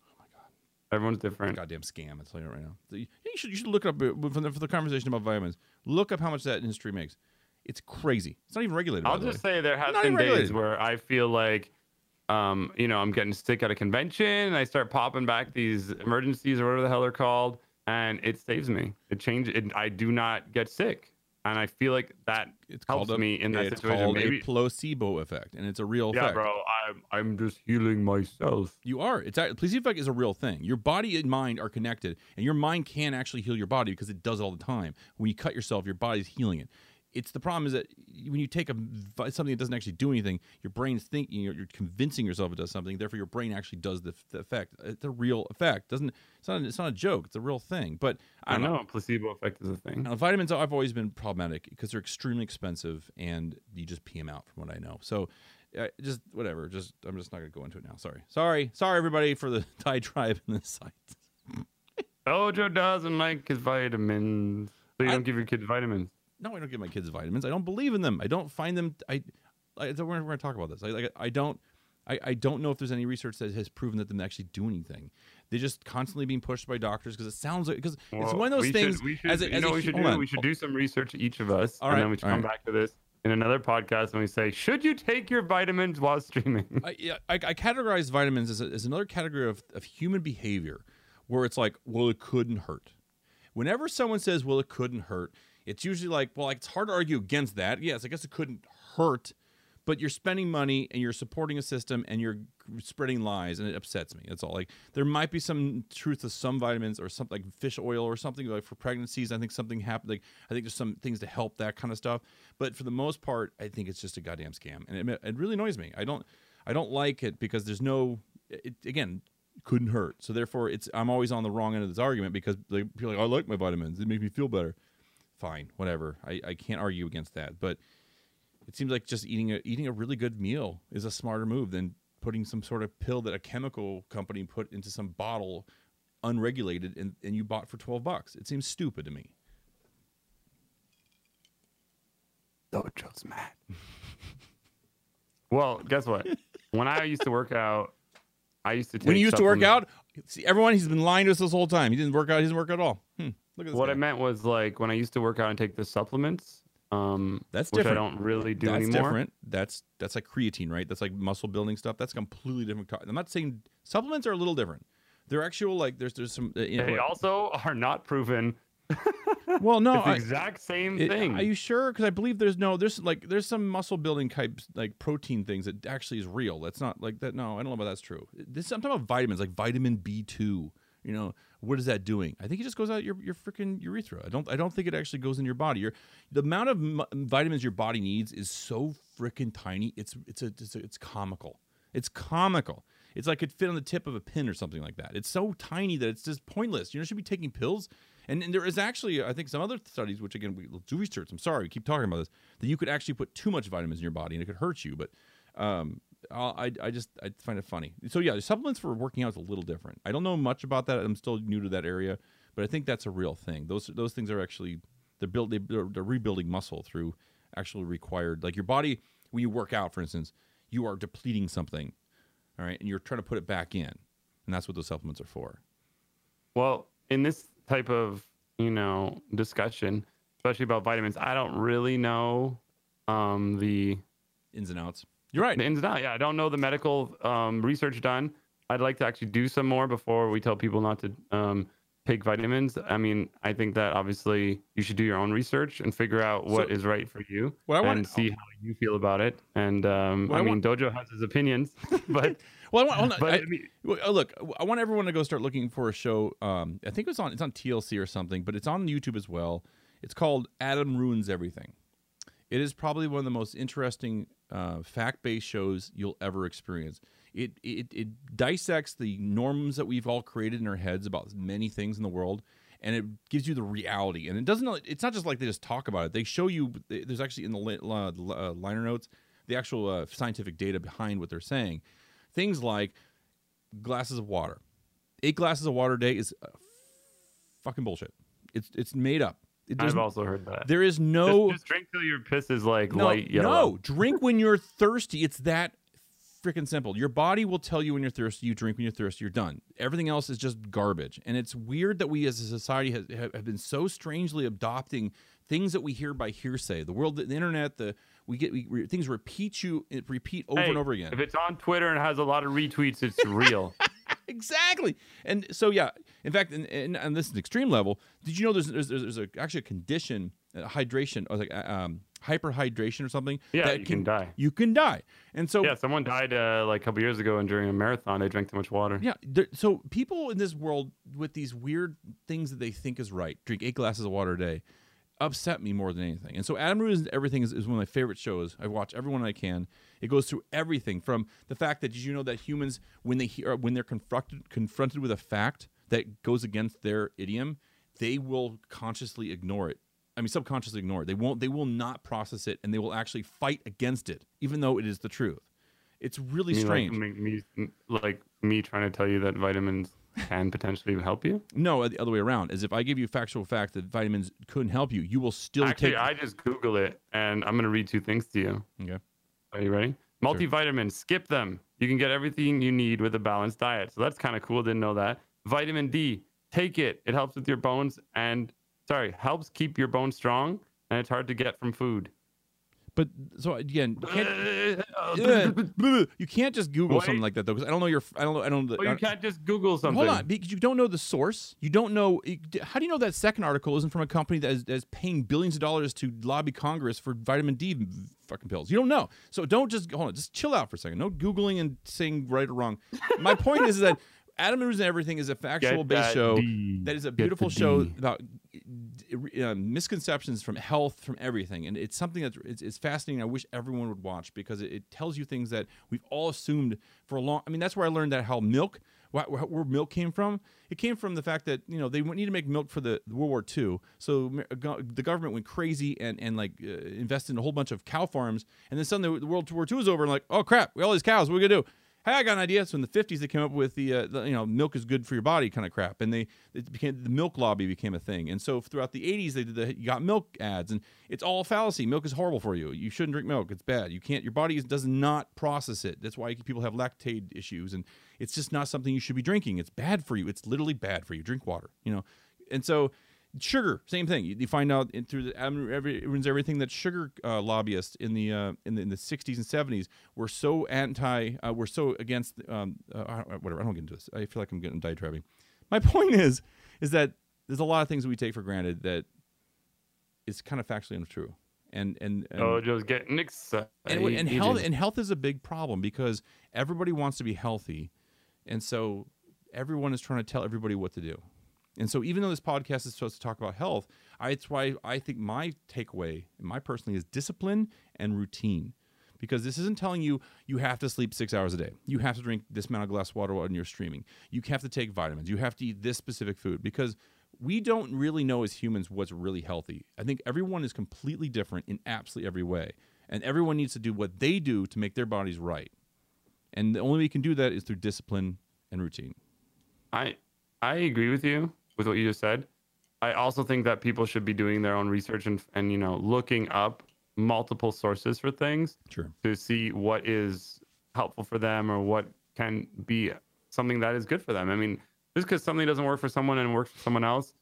Oh my god. Everyone's different. Goddamn scam! I'm telling you right now. You should you should look up uh, for the, for the conversation about vitamins. Look up how much that industry makes. It's crazy. It's not even regulated. I'll just way. say there has Not been days where I feel like, um, you know, I'm getting sick at a convention and I start popping back these Emergen-Cs or whatever the hell they're called, and it saves me. It changes. It, I do not get sick, and I feel like that it's helps called a, me in that it's situation. called Maybe, a placebo effect, and it's a real yeah, effect. bro. I'm I'm just healing myself. You are. It's act- placebo effect is a real thing. Your body and mind are connected, and your mind can actually heal your body because it does all the time. When you cut yourself, your body's healing it. It's the problem is that when you take a something that doesn't actually do anything, your brain's thinking you're, you're convincing yourself it does something. Therefore, your brain actually does the, the effect. It's a real effect. Doesn't it's not it's not a joke. It's a real thing. But I I don't know. know placebo effect is a thing. Now, vitamins I've always been problematic because they're extremely expensive and you just pee them out from what I know. So uh, just whatever. Just I'm just not going to go into it now. Sorry. Sorry. Sorry everybody for the Thai tribe in this site. Dojo doesn't like his vitamins, so you I- don't give your kids vitamins. No, I don't give my kids vitamins. I don't believe in them. I don't find them I I we're, we're going to talk about this. I like I don't I, I don't know if there's any research that has proven that them actually do anything. They're just constantly being pushed by doctors because it sounds like because it's one of those things. Should, we should, as a, you as know a we should do? on. We should do some research each of us, All and right, then we should come right. back to this in another podcast and we say, should you take your vitamins while streaming? I, yeah, I, I categorize vitamins as, a, as another category of, of human behavior where it's like, well, it couldn't hurt. Whenever someone says, well, it couldn't hurt, it's usually like, well, like, it's hard to argue against that. Yes, I guess it couldn't hurt, but you're spending money and you're supporting a system and you're spreading lies, and it upsets me. That's all. Like, there might be some truth to some vitamins or something like fish oil or something like for pregnancies. I think something happened. Like, I think there's some things to help that kind of stuff. But for the most part, I think it's just a goddamn scam, and it, it really annoys me. I don't, I don't like it because there's no, it, again, couldn't hurt. So therefore, it's I'm always on the wrong end of this argument because people are like I like my vitamins. They make me feel better. Fine, whatever. I, I can't argue against that. But it seems like just eating a eating a really good meal is a smarter move than putting some sort of pill that a chemical company put into some bottle unregulated and, and you bought for 12 bucks. It seems stupid to me. Dojo's mad. well, guess what? When I used to work out, I used to take when you used to work out, see everyone he's been lying to us this whole time. He didn't work out. He doesn't work out at all. Hmm. Look at. What guy. I meant was like when I used to work out and take the supplements. Um, That's which different. I don't really do that's anymore. different. That's that's like creatine, right? That's like muscle building stuff. That's completely different. I'm not saying supplements are a little different. They're actual like there's there's some uh, you know, They also are not proven. well no I, exact same it- thing. are you sure? Because I believe there's no there's like there's some muscle building type like protein things that actually is real. That's not like that. No, I don't know about that's true. This I'm talking about vitamins like vitamin B two. You know what is that doing? I think it just goes out your your freaking urethra. I don't I don't think it actually goes in your body. Your the amount of mu- vitamins your body needs is so freaking tiny. It's it's a, it's a it's comical. It's comical. It's like it fit on the tip of a pin or something like that. It's so tiny that it's just pointless. You know, should be taking pills. And, and there is actually, I think, some other studies, which again, we do research. I'm sorry, we keep talking about this, that you could actually put too much vitamins in your body and it could hurt you. But um, I, I just I find it funny. So yeah, the supplements for working out is a little different. I don't know much about that. I'm still new to that area, but I think that's a real thing. Those those things are actually they're built they, they're, they're rebuilding muscle through actually required like your body when you work out, for instance, you are depleting something, all right, and you're trying to put it back in, and that's what those supplements are for. Well, in this type of you know discussion, especially about vitamins, I don't really know um, the Ins and outs. You're right. the ins and outs. Yeah, I don't know the medical um, research done. I'd like to actually do some more before we tell people not to um, take vitamins. I mean, I think that obviously you should do your own research and figure out what So, is right for you and want- see how you feel about it. And um, I I mean, Dojo has his opinions, but Well, I want, but I- I mean, uh, look, I want everyone to go start looking for a show. Um, I think it's on it's on TLC or something, but it's on YouTube as well. It's called Adam Ruins Everything. It is probably one of the most interesting uh, fact-based shows you'll ever experience. It, it it dissects the norms that we've all created in our heads about many things in the world, and it gives you the reality. And it doesn't. It's not just like they just talk about it. They show you. There's actually in the uh, liner notes the actual uh, scientific data behind what they're saying. Things like glasses of water. Eight glasses of water a day is uh, fucking bullshit. It's it's made up. I've also heard that. there is no just, just drink till your piss is like no, light yellow. no. Drink when you're thirsty. It's that freaking simple. Your body will tell you when you're thirsty. You drink when you're thirsty. You're done. Everything else is just garbage. And it's weird that we as a society have, have been so strangely adopting things that we hear by hearsay. The world, the, the internet, the we get we, we- things repeat you repeat over Hey, and over again. If it's on Twitter and has a lot of retweets, it's real. exactly. And so yeah, in fact, and, and, and this is an extreme level. Did you know there's there's, there's a, actually a condition, uh, hydration, or like uh, um, hyperhydration or something? Yeah, that you can die. You can die. And so yeah, someone died uh, like a couple years ago, and during a marathon, they drank too much water. Yeah. There, so people in this world with these weird things that they think is right, drink eight glasses of water a day, upset me more than anything. And so Adam Ruins Everything is, is one of my favorite shows. I watch everyone I can. It goes through everything from the fact that did you know that humans when they hear when they're confronted confronted with a fact that goes against their idiom, they will consciously ignore it. I mean subconsciously ignore it. They won't they will not process it and they will actually fight against it, even though it is the truth. It's really You strange. Like me, like me trying to tell you that vitamins can potentially help you. No, uh, the other way around. Is if I give you factual fact that vitamins couldn't help you, you will still Actually, take. I just Google it, and I'm gonna read two things to you. okay. Are you ready? Multivitamins, skip them. You can get everything you need with a balanced diet. So that's kind of cool. Didn't know that. Vitamin D, take it. It helps with your bones and, sorry, helps keep your bones strong. And it's hard to get from food. But so again, you can't, you can't just Google Wait. something like that though, because I don't know your. I don't know. I don't. Well, oh, I you can't just Google something. Hold on, because you don't know the source. You don't know. How do you know that second article isn't from a company that is, that is paying billions of dollars to lobby Congress for vitamin D fucking pills? You don't know. So don't just hold on. Just chill out for a second. No googling and saying right or wrong. My point is that Adam and Everything is a factual Get based show D. that is a beautiful show D. about uh, misconceptions from health, from everything, and it's something that's it's, it's fascinating. I wish everyone would watch because it, it tells you things that we've all assumed for a long. I mean, that's where I learned that how milk, wh- wh- where milk came from. It came from the fact that you know they need to make milk for the World War II, so the government went crazy and and like uh, invested in a whole bunch of cow farms, and then suddenly the World War II is over, and like, oh crap, we all these cows, what are we gonna do? Hey, I got an idea. So in the 50s, they came up with the, uh, the you know, milk is good for your body kind of crap. And they, it became, the milk lobby became a thing. And so throughout the 80s, they did the, you got milk ads and it's all fallacy. Milk is horrible for you. You shouldn't drink milk. It's bad. You can't, your body does not process it. That's why people have lactate issues. And it's just not something you should be drinking. It's bad for you. It's literally bad for you. Drink water, you know? And so, sugar same thing. You, you find out in, through the Adam every, ruins everything that sugar uh, lobbyists in the, uh, in the in the 60s and 70s were so anti uh, were so against um, uh, whatever i don't get into this. I feel like i'm getting diatribe my point is is that there's a lot of things that we take for granted that is kind of factually untrue. And and, and Oh, just getting excited. and, and health and health is a big problem because everybody wants to be healthy, and so everyone is trying to tell everybody what to do. And so, even though this podcast is supposed to talk about health, I, it's why I think my takeaway, my personally, is discipline and routine. Because this isn't telling you you have to sleep six hours a day. You have to drink this amount of glass water when you're streaming. You have to take vitamins. You have to eat this specific food. Because we don't really know as humans what's really healthy. I think everyone is completely different in absolutely every way. And everyone needs to do what they do to make their bodies right. And the only way you can do that is through discipline and routine. I I agree with you with what you just said. I also think that people should be doing their own research and and you know looking up multiple sources for things Sure. to see what is helpful for them or what can be something that is good for them. I mean, just because something doesn't work for someone and works for someone else,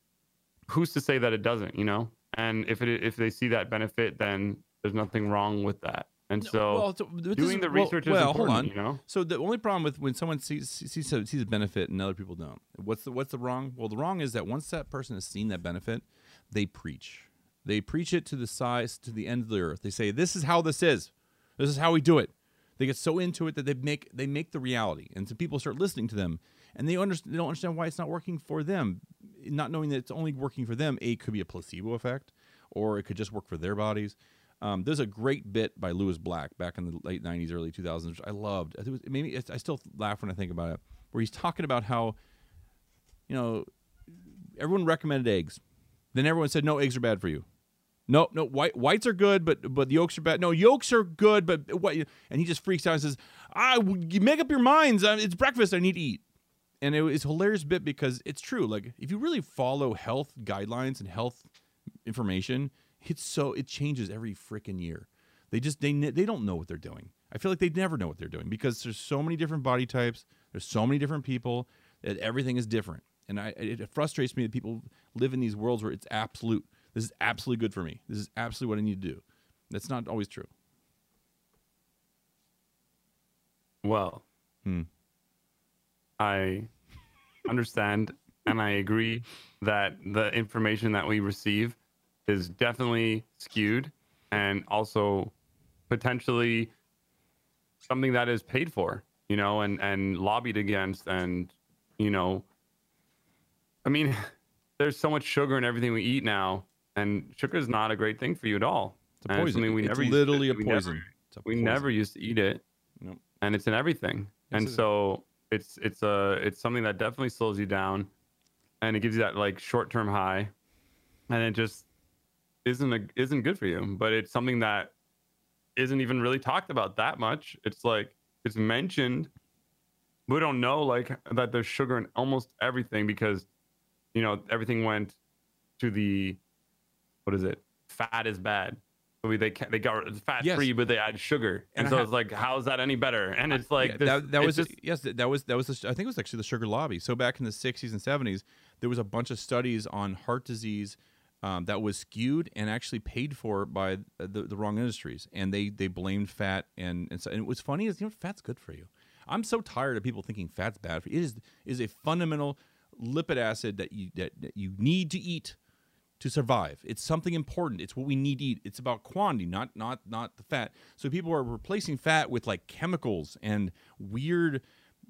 who's to say that it doesn't? You know, and if it if they see that benefit, then there's nothing wrong with that. And so well, so doing is- the research well, is hold important, on. you know. So the only problem with when someone sees sees, sees a benefit and other people don't, what's the what's the wrong? Well, the wrong is that once that person has seen that benefit, they preach. They preach it to the size to the end of the earth. They say, "This is how this is. This is how we do it." They get so into it that they make they make the reality, and so people start listening to them, and they understand they don't understand why it's not working for them, not knowing that it's only working for them. A it could be a placebo effect, or it could just work for their bodies. Um, there's a great bit by Lewis Black back in the late '90s, early 2000s, which I loved. It was, maybe I still laugh when I think about it, where he's talking about how, you know, everyone recommended eggs, then everyone said no, eggs are bad for you. No, no, white whites are good, but but the yolks are bad. No, yolks are good, but what? And he just freaks out and says, "I you make up your minds. It's breakfast. I need to eat." And it was hilarious bit because it's true. Like if you really follow health guidelines and health information, it's so it changes every freaking year. They just they they don't know what they're doing. I feel like they never know what they're doing because there's so many different body types. There's so many different people. That everything is different, and I it frustrates me that people live in these worlds where it's absolute. This is absolutely good for me. This is absolutely what I need to do. That's not always true. Well, Hmm. I understand and I agree that the information that we receive is definitely skewed and also potentially something that is paid for, you know, and and lobbied against and you know I mean there's so much sugar in everything we eat now and sugar is not a great thing for you at all. It's a poison. something we it's never used to- literally a we never- poison. It's a we never used to eat it Nope. and it's in everything Yes, and it is. so it's it's a it's something that definitely slows you down and it gives you that like short-term high and it just isn't a, isn't good for you but it's something that isn't even really talked about that much. It's like it's mentioned. We don't know like that there's sugar in almost everything because you know everything went to the what is it? Fat is bad. So we, they they got fat Yes. free but they add sugar. And, And so ha- it's like how's that any better? And it's like Yeah, this, that, that it's was just, yes that that was that was the, I think it was actually the sugar lobby. So back in the 60s and 70s, there was a bunch of studies on heart disease um, that was skewed and actually paid for by the, the wrong industries, and they they blamed fat and and, so, and was funny is you know fat's good for you. I'm so tired of people thinking fat's bad for you. It is is a fundamental lipid acid that you that, that you need to eat to survive. It's something important. It's what we need to eat. It's about quantity, not not not the fat. So people are replacing fat with like chemicals and weird,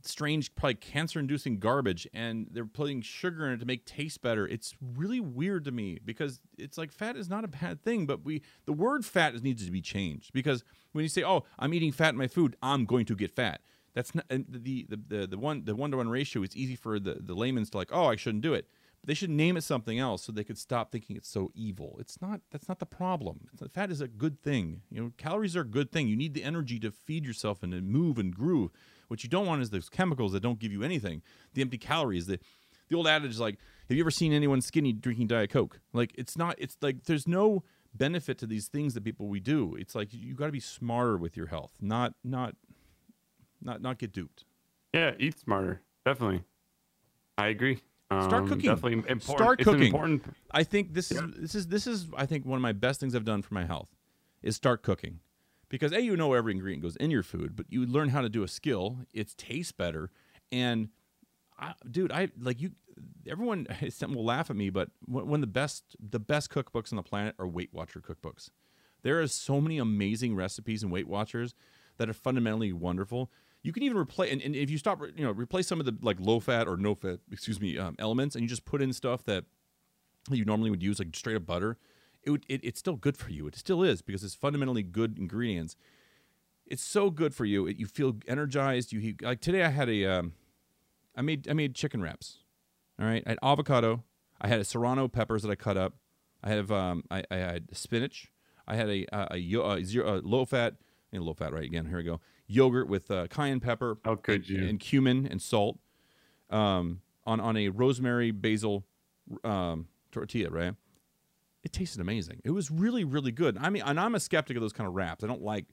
strange, probably cancer-inducing garbage, and they're putting sugar in it to make taste better. It's really weird to me because it's like fat is not a bad thing, but we the word fat is needs to be changed because when you say, "Oh, I'm eating fat in my food," I'm going to get fat. That's not the the the, the one the one to one ratio. It's easy for the the layman's to like, "Oh, I shouldn't do it." But they should name it something else so they could stop thinking it's so evil. It's not. That's not the problem. It's, fat is a good thing. You know, calories are a good thing. You need the energy to feed yourself and to move and groove. What you don't want is those chemicals that don't give you anything. The empty calories. The the old adage is like, have you ever seen anyone skinny drinking diet coke? Like it's not. It's like there's no benefit to these things that people we do. It's like you got to be smarter with your health, not not not not get duped. Yeah, eat smarter. Definitely. I agree. Start Um, cooking. Definitely important. Start it's cooking. important. I think this is this is this is I think one of my best things I've done for my health is start cooking. Because A, you know every ingredient goes in your food, but you learn how to do a skill, it tastes better. And I, dude, I like you everyone will laugh at me, but of the best the best cookbooks on the planet are Weight Watcher cookbooks. There are so many amazing recipes in Weight Watchers that are fundamentally wonderful. You can even replace, and, and if you stop, you know, replace some of the like low fat or no fat, excuse me, um, elements, and you just put in stuff that you normally would use, like straight up butter, it, it it's still good for you. It still is because it's fundamentally good ingredients. It's so good for you. It, you feel energized. You like today. I had a, um, I made I made chicken wraps. All right, I had avocado. I had a serrano peppers that I cut up. I have um, I, I had spinach. I had a a, a, yo- a zero a low fat, you know, low fat right again. Here we go. Yogurt with uh, cayenne pepper. How could and, you? And cumin and salt. Um, on on a rosemary basil um, tortilla, right? It tasted amazing. It was really, really good. I mean, and I'm a skeptic of those kind of wraps. I don't like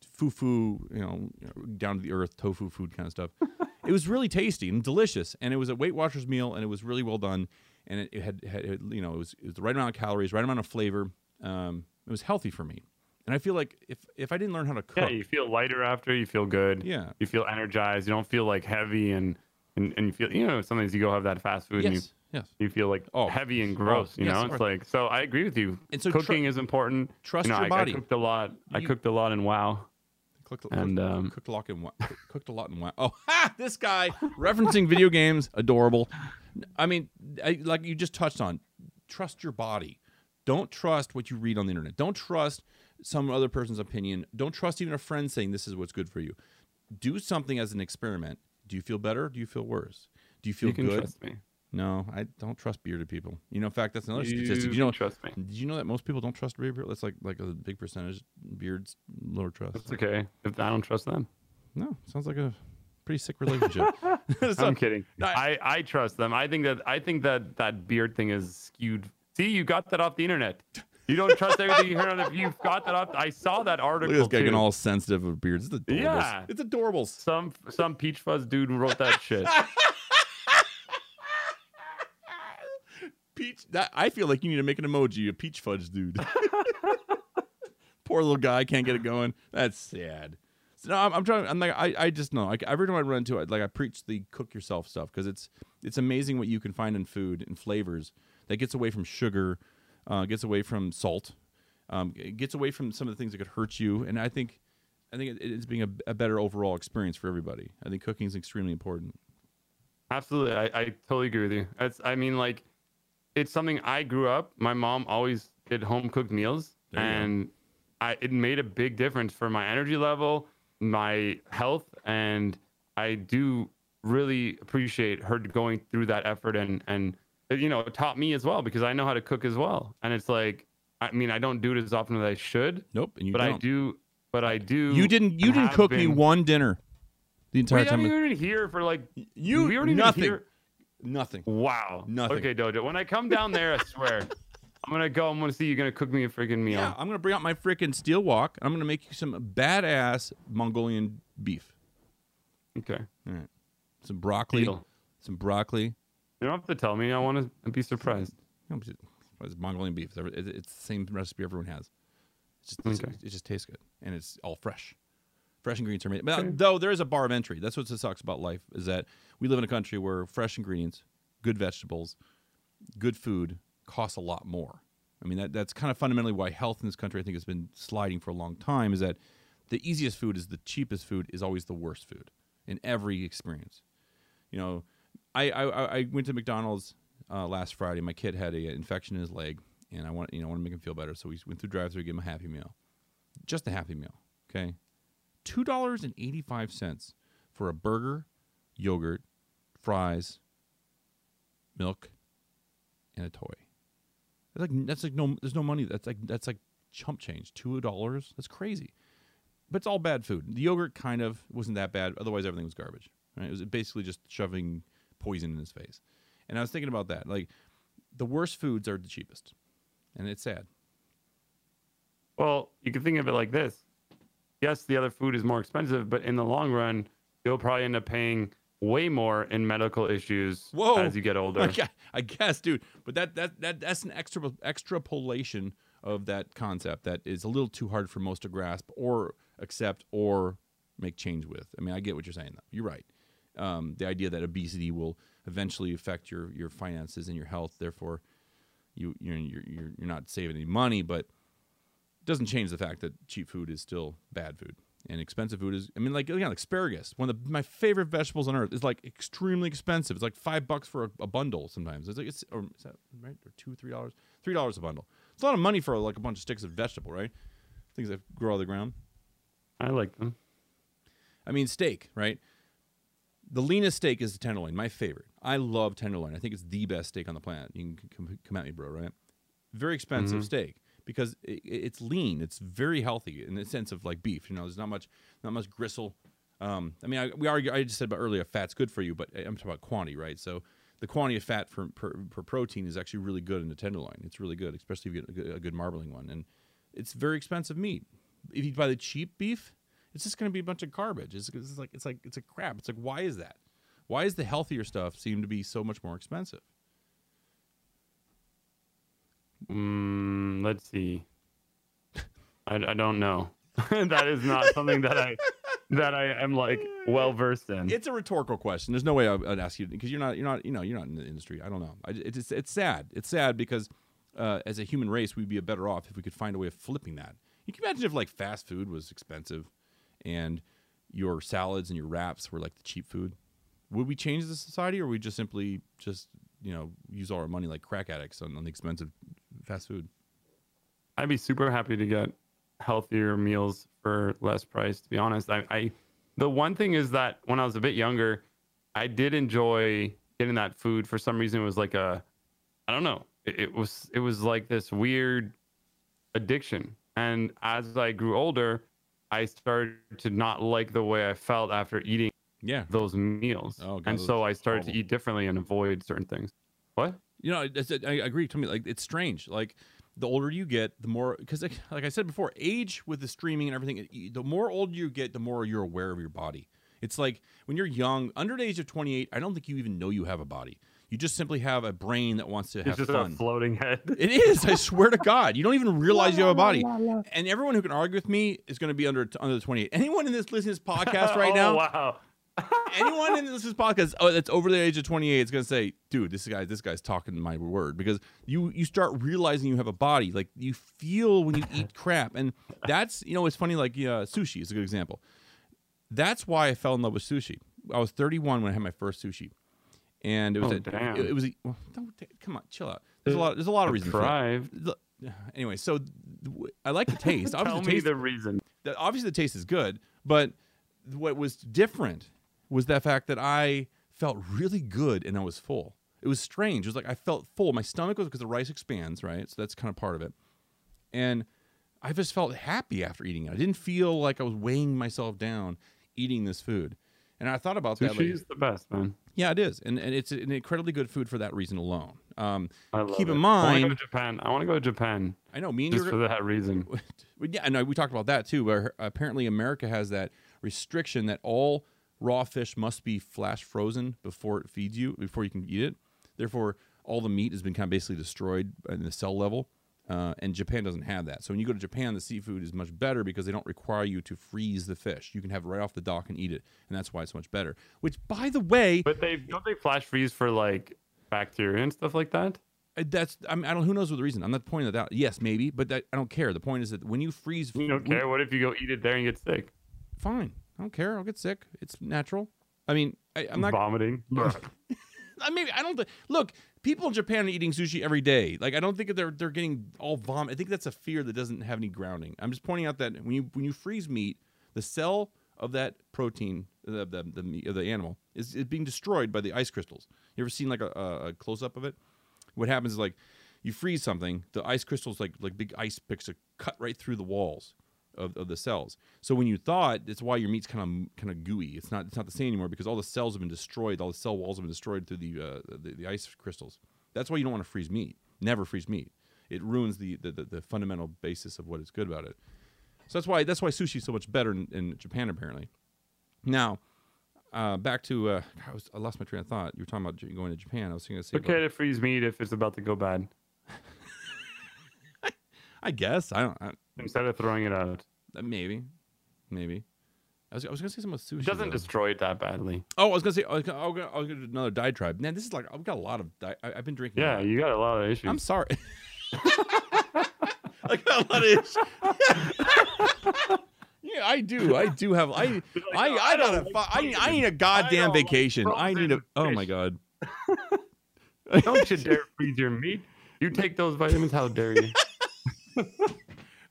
foo-foo, you know, down to the earth tofu food kind of stuff. it was really tasty and delicious, and it was a Weight Watchers meal, and it was really well done, and it, it had, had it, you know, it was, it was the right amount of calories, right amount of flavor. Um, it was healthy for me, And I feel like if if I didn't learn how to cook, Yeah, you feel lighter after. You feel good. yeah, You feel energized. You don't feel like heavy and and, and you feel you know sometimes you go have that fast food and you yes, you feel like Oh. heavy and gross. you yes, know, it's course. like so. I agree with you. And so tr- Cooking is important. Trust you know, your I, body. I cooked a lot. I cooked a lot in WoW. Cooked, And, cooked, um, cooked a lot in wa- cooked a lot in WoW. Oh, ha! This guy referencing video games, adorable. I mean, I, like you just touched on, trust your body. Don't trust what you read on the internet. Don't trust some other person's opinion. Don't trust even a friend saying this is what's good for you. Do something as an experiment. Do you feel better? Do you feel worse? Do you feel you can good? No, I don't trust bearded people. You know, in fact, that's another you statistic. You know, trust me. did you know that most people don't trust bearded people? That's like like a big percentage. Beards lower trust. It's okay if I don't trust them. No, sounds like a pretty sick relationship. So- I'm kidding. I- I, trust them. I think that I think that that beard thing is skewed. See, you got that off the internet. You don't trust everything you hear on it. You've got that off. I saw that Look article at this guy getting all sensitive of beards. It's adorables. Yeah. It's adorable. Some some peach fuzz dude wrote that shit. Peach. That I feel like you need to make an emoji, a peach fudge dude. Poor little guy can't get it going. That's sad. So no, I'm, I'm trying. I'm like, I, I just know. Like every time I run into it, like I preach the cook yourself stuff because it's it's amazing what you can find in food and flavors that gets away from sugar, uh, gets away from salt, um, gets away from some of the things that could hurt you. And I think, I think it, it's being a, a better overall experience for everybody. I think cooking is extremely important. Absolutely, I, I totally agree with you. It's I mean like, it's something I grew up. My mom always did home cooked meals, There and I it made a big difference for my energy level, my health, and I do really appreciate her going through that effort and and you know it taught me as well because I know how to cook as well. And it's like I mean I don't do it as often as I should, Nope. And you but I don't. do. But I do. You didn't. You didn't cook me one dinner the entire We time. haven't even here for like you we even nothing. here- Nothing. Wow. Nothing. Okay, Dojo. When I come down there, I swear, I'm gonna go. I'm gonna see You're gonna cook me a freaking meal. Yeah, I'm gonna bring out my freaking steel wok. I'm gonna make you some badass Mongolian beef. Okay. All right. Some broccoli. Deal. Some broccoli. You don't have to tell me. I want to be surprised. It's Mongolian beef. It's every- It's it's the same recipe everyone has. It's just, Okay. it just tastes good, and it's all fresh. Fresh ingredients are made. But Okay. though there is a bar of entry. That's what sucks about life is that we live in a country where fresh ingredients, good vegetables, good food costs a lot more. I mean that that's kind of fundamentally why health in this country I think has been sliding for a long time. Is that the easiest food is the cheapest food is always the worst food in every experience. You know, I I, I went to McDonald's uh, last Friday. My kid had a infection in his leg, and I want you know I want to make him feel better. So we went through drive-through, give him a Happy Meal, just a Happy Meal. Okay, two dollars and eighty-five cents for a burger, yogurt, fries, milk, and a toy. That's like that's like no there's no money. That's like that's like chump change. Two dollars. That's crazy. But it's all bad food. The yogurt kind of wasn't that bad. Otherwise, everything was garbage. Right? It was basically just shoving poison in his face. And I was thinking about that. Like the worst foods are the cheapest, and it's sad. Well, you can think of it like this. Yes, the other food is more expensive, but in the long run, you'll probably end up paying way more in medical issues Whoa. as you get older. I guess, I guess, dude. But that that that that's an extra extrapolation of that concept that is a little too hard for most to grasp or accept or make change with. I mean, I get what you're saying. Though you're right. Um, the idea that obesity will eventually affect your your finances and your health, therefore, you you're you're you're, not saving any money, but doesn't change the fact that cheap food is still bad food. And expensive food is, I mean, like again, asparagus, one of the, my favorite vegetables on earth, is like extremely expensive. It's like five bucks for a, a bundle sometimes. It's like it's or is that right or two three dollars three dollars a bundle. It's a lot of money for like a bunch of sticks of vegetable, right? Things that grow out of the ground. I like them. I mean, steak, right? The leanest steak is the tenderloin, my favorite. I love tenderloin. I think it's the best steak on the planet. You can come, come at me, bro, right? Very expensive Mhm. steak because it, it's lean. It's very healthy in the sense of like beef. You know, there's not much, not much gristle. Um, I mean, I, we argue. I just said about earlier, fat's good for you, but I'm talking about quantity, right? So the quantity of fat for, per, per protein is actually really good in the tenderloin. It's really good, especially if you get a good, a good marbling one, and it's very expensive meat. If you buy the cheap beef, it's just going to be a bunch of garbage. It's, it's like it's like it's a crap. It's like why is that? Why is the healthier stuff seem to be so much more expensive? Mm, let's see. I, I don't know. that is not something that I that I am like well versed in. It's a rhetorical question. There's no way I'd, I'd ask you because you're not you're not you know you're not in the industry. I don't know. I, it's it's- it's sad. It's sad because uh, as a human race, we'd be better off if we could find a way of flipping that. You can imagine if like fast food was expensive, and your salads and your wraps were like the cheap food. Would we change the society, or would we just simply just you know use all our money like crack addicts on, on the expensive fast food? I'd be super happy to get healthier meals for less price. To be honest, I, I the one thing is that when I was a bit younger, I did enjoy getting that food. For some reason, it was like a, I don't know, it, it was it was like this weird addiction. And as I grew older, I started to not like the way I felt after eating Yeah, those meals, Oh, God, and those so I started horrible. to eat differently and avoid certain things. What? You know, it's, I agree. To me, like it's strange. Like the older you get, the more because, like, like I said before, age with the streaming and everything, the more old you get, the more you're aware of your body. It's like when you're young, under the age of 28, I don't think you even know you have a body. You just simply have a brain that wants to have It's just fun. a floating head. It is. I swear to God, you don't even realize you have a body. And everyone who can argue with me is going to be under under the 28. Anyone in this listening to this podcast right oh, now, Wow. Anyone in this podcast oh, that's over the age of 28 is going to say dude this guy this guy's talking my word because you you start realizing you have a body like you feel when you eat crap and that's you know it's funny like uh, sushi is a good example that's why i fell in love with sushi i was 31 when i had my first sushi and it was Oh, a, damn. it, it was a, well, don't, come on chill out there's a lot there's a lot of reasons for that. Deprived. Anyway so i like the taste Tell obviously the me taste the reason. that obviously the taste is good, but what was different was the fact that I felt really good and I was full. It was strange. It was like I felt full. My stomach was because the rice expands, right? So that's kind of part of it. And I just felt happy after eating it. I didn't feel like I was weighing myself down eating this food. And I thought about that. Sushi Like, is the best, man. yeah, it is, and, and it's an incredibly good food for that reason alone. Um, Keep it. in I want to go mind- to Japan. I want to go to Japan I know me and you just for that reason. Yeah, I know we talked about that too. Where apparently America has that restriction that all raw fish must be flash frozen before it feeds you, before you can eat it. Therefore, all the meat has been kind of basically destroyed in the cell level. Uh, and Japan doesn't have that. So when you go to Japan, the seafood is much better because they don't require you to freeze the fish. You can have it right off the dock and eat it, and that's why it's much better. Which, by the way, But they don't they flash freeze for like bacteria and stuff like that. uh, that's I, mean, I don't. Who knows what the reason? I'm not pointing that out. Yes, maybe, but that, I don't care. The point is that when you freeze, You don't when- care. What if you go eat it there and get sick? fine. I don't care. I'll get sick. It's natural. I mean, I, I'm not. vomiting. I mean, I don't. Th- look, people in Japan are eating sushi every day. Like, I don't think they're they're getting all vomit. I think that's a fear that doesn't have any grounding. I'm just pointing out that when you when you freeze meat, the cell of that protein, the the the, meat, of the animal, is, is being destroyed by the ice crystals. You ever seen like a, a, a close up of it? What happens is like you freeze something, the ice crystals like like big ice picks are cut right through the walls of, of the cells. So when you thaw it, it's why your meat's kind of kind of gooey. It's not it's not the same anymore because all the cells have been destroyed. All the cell walls have been destroyed through the uh, the, the ice crystals. That's why you don't want to freeze meat. Never freeze meat. It ruins the the, the, the fundamental basis of what is good about it. So that's why that's why sushi is so much better in, in Japan apparently. Now, uh, back to uh, I, was, I lost my train of thought. You were talking about going to Japan. I was going to say about- okay to freeze meat if it's about to go bad I guess I don't. I, instead of throwing it out. Uh, Maybe, maybe. I was, I was gonna say something with sushi. It doesn't though. destroy it that badly. oh, I was gonna say. I was gonna, I was gonna, I was gonna do another diatribe. Man, this is like I've got a lot of. Di- I, I've been drinking. Yeah, you got a lot of issues. I'm sorry. I got a lot of issues. yeah, I do. I do have. I. like, I. "No, I I got don't a. like I, I need a goddamn like vacation. I need a. Oh my fish." god. Don't you dare freeze your meat. You take those vitamins. How dare you?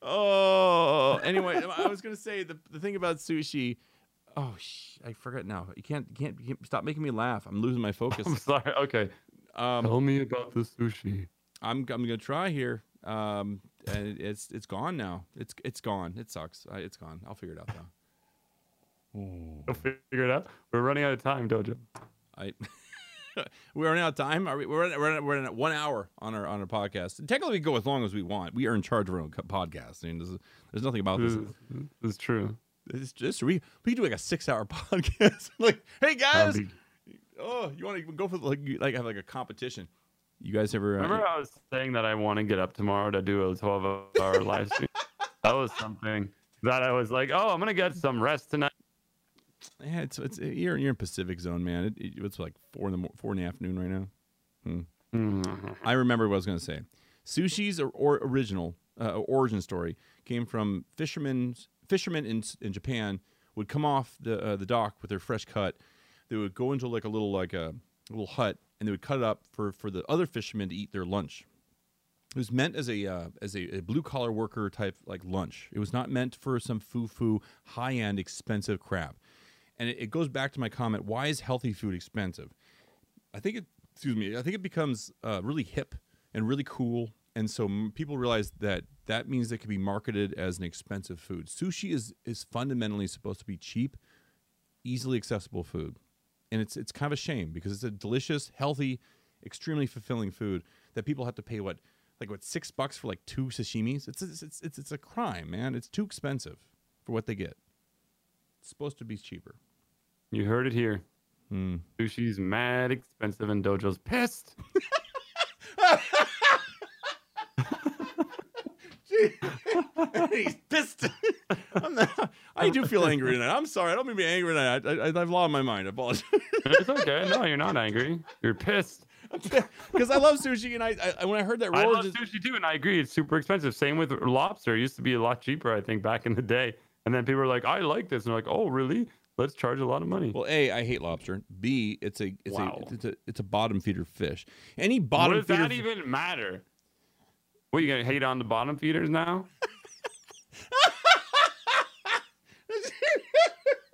Oh. Anyway, I was gonna say the the thing about sushi. Oh, sh- I forgot now. You can't, you can't. You can't stop making me laugh. I'm losing my focus. I'm sorry. Okay. Um, Tell me about the sushi. I'm I'm gonna try here. Um, and it- it's it's gone now. It's it's gone. It sucks. I, it's gone. I'll figure it out though. We'll figure it out. We're running out of time, Dojo. I we're running out of time. Are we? We're at, we're at, we're at one hour on our on our podcast. Technically, we go as long as we want. We are in charge of our own podcast. I mean, there's, there's nothing about This It's is, true. It's just we we do like a six hour podcast. like, hey guys, That'd oh, you want to go for like like have like a competition? You guys ever? Uh, Remember, I was saying that I want to get up tomorrow to do a 12 hour live stream. that was something that I was like, oh, I'm gonna get some rest tonight. Yeah, it's it's you're you're in Pacific Zone, man. It, it- it's like four in the four in the afternoon right now. Mhm. I remember what I was going to say. Sushi's or, or original uh, origin story came from fishermen. Fishermen in in Japan would come off the uh, the dock with their fresh cut. They would go into like a little like a, little hut, and they would cut it up for for the other fishermen to eat their lunch. It was meant as a uh, as a, a blue collar worker type like lunch. It was not meant for some foo foo high end expensive crap. And it, it goes back to my comment: Why is healthy food expensive? I think it. Excuse me. I think it becomes uh, really hip and really cool, and so people realize that that means it can be marketed as an expensive food. Sushi is is fundamentally supposed to be cheap, easily accessible food, and it's it's kind of a shame because it's a delicious, healthy, extremely fulfilling food that people have to pay what like what six bucks for like two sashimis. It's it's it's it's, it's a crime, man. It's too expensive for what they get. It's supposed to be cheaper. You heard it here. Hmm. Sushi's mad expensive and Dojo's pissed. He's pissed. I'm not, I do feel angry tonight. I'm sorry. I don't mean to be angry tonight. I, I, I've lost my mind. I apologize. it's okay. No, you're not angry. You're pissed. Because I love sushi, and I, I when I heard that I love just, sushi too, and I agree. It's super expensive. Same with lobster. It used to be a lot cheaper, I think, back in the day. And then people were like, "I like this," and they're like, "Oh, really? Let's charge a lot of money." well, a I hate lobster. B it's a it's Wow. a it's a it's a bottom feeder fish. Any what bottom does feeder. that even matter? What are you gonna hate on the bottom feeders now?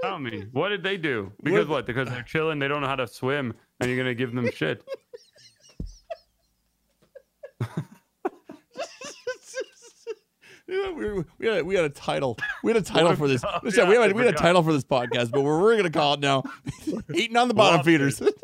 Tell me, what did they do? Because what? Because they're chilling, they don't know how to swim, and you're gonna give them shit. Yeah, we, were- we, had a, we had a title. We had a title for this. a- Listen, yeah, we, I had, we had a title for this podcast, but we're, we're going to call it now. Eating on the bottom Lobsters. feeders.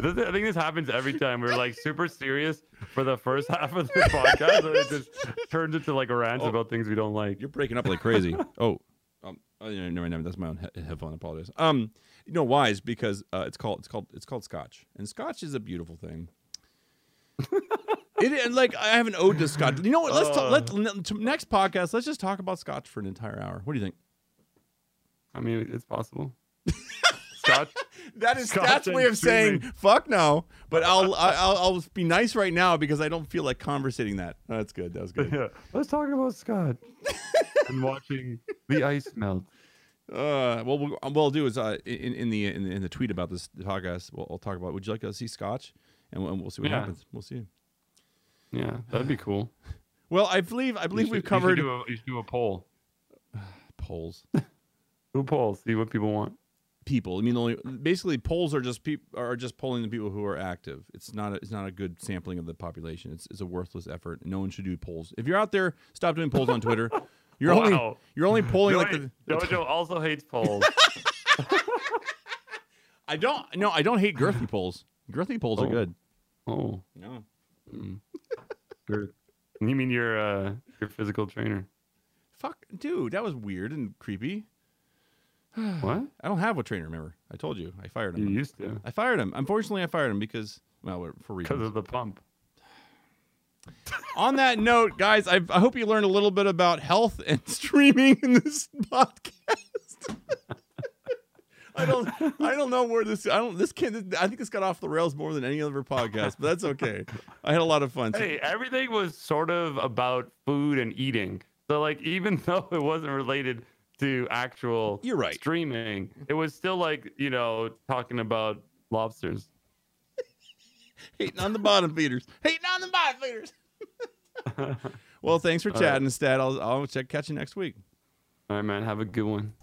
I think this happens every time. We're like super serious for the first half of the podcast, and it just turns into like a rant Oh. about things we don't like. You're breaking up like crazy. oh, um, oh, yeah, never mind. That's my own he- headphone. I apologize. Um, you know why? Is because uh, it's called it's called it's called Scotch, and Scotch is a beautiful thing. It and like I have an ode to Scotch. You know what? Let's talk. Let Uh. next podcast. Let's just talk about Scotch for an entire hour. What do you think? I mean, it's possible. Scotch. That is Scotch Scott's way of saying fuck no. But I'll I'll I'll be nice right now because I don't feel like conversating that. Oh, that's good. That was good. yeah. Let's talk about Scott and watching the ice melt. Uh, well, we'll- what we'll do is uh, in in the in the, in the tweet about this podcast, we'll, we'll talk about. Would you like to see Scotch? And we'll, and we'll see what Yeah. happens. We'll see. Yeah, that'd be cool. Well, I believe I believe You we've covered You should, do a, you should do a poll. polls. Do a poll. See what people want. People. I mean, only basically polls are just people are just polling the people who are active. It's not a, it's not a good sampling of the population. It's, it's a worthless effort. No one should do polls. If you're out there, stop doing polls on Twitter. You're only you're only polling like Joey- the. Jojo also hates polls. I don't no I don't hate girthy polls. Girthy polls are Oh. good. oh, No. Mm. You mean your uh, your physical trainer? Fuck, dude, that was weird and creepy. What? I don't have a trainer. Remember, I told you I fired him. You used to I fired him. Unfortunately, I fired him because well, for reasons. because of the pump. On that note, guys, I, I hope you learned a little bit about health and streaming in this podcast. I don't I don't know where this I don't this can't I think this got off the rails more than any other podcast, but that's okay. I had a lot of fun. Hey, everything was sort of about food and eating. So like even though it wasn't related to actual You're right. streaming, it was still like, you know, talking about lobsters. hating on the bottom feeders. Hating on the bottom feeders. well, thanks for All right. chatting, Stat. I'll I'll check catch you next week. All right, man. Have a good one.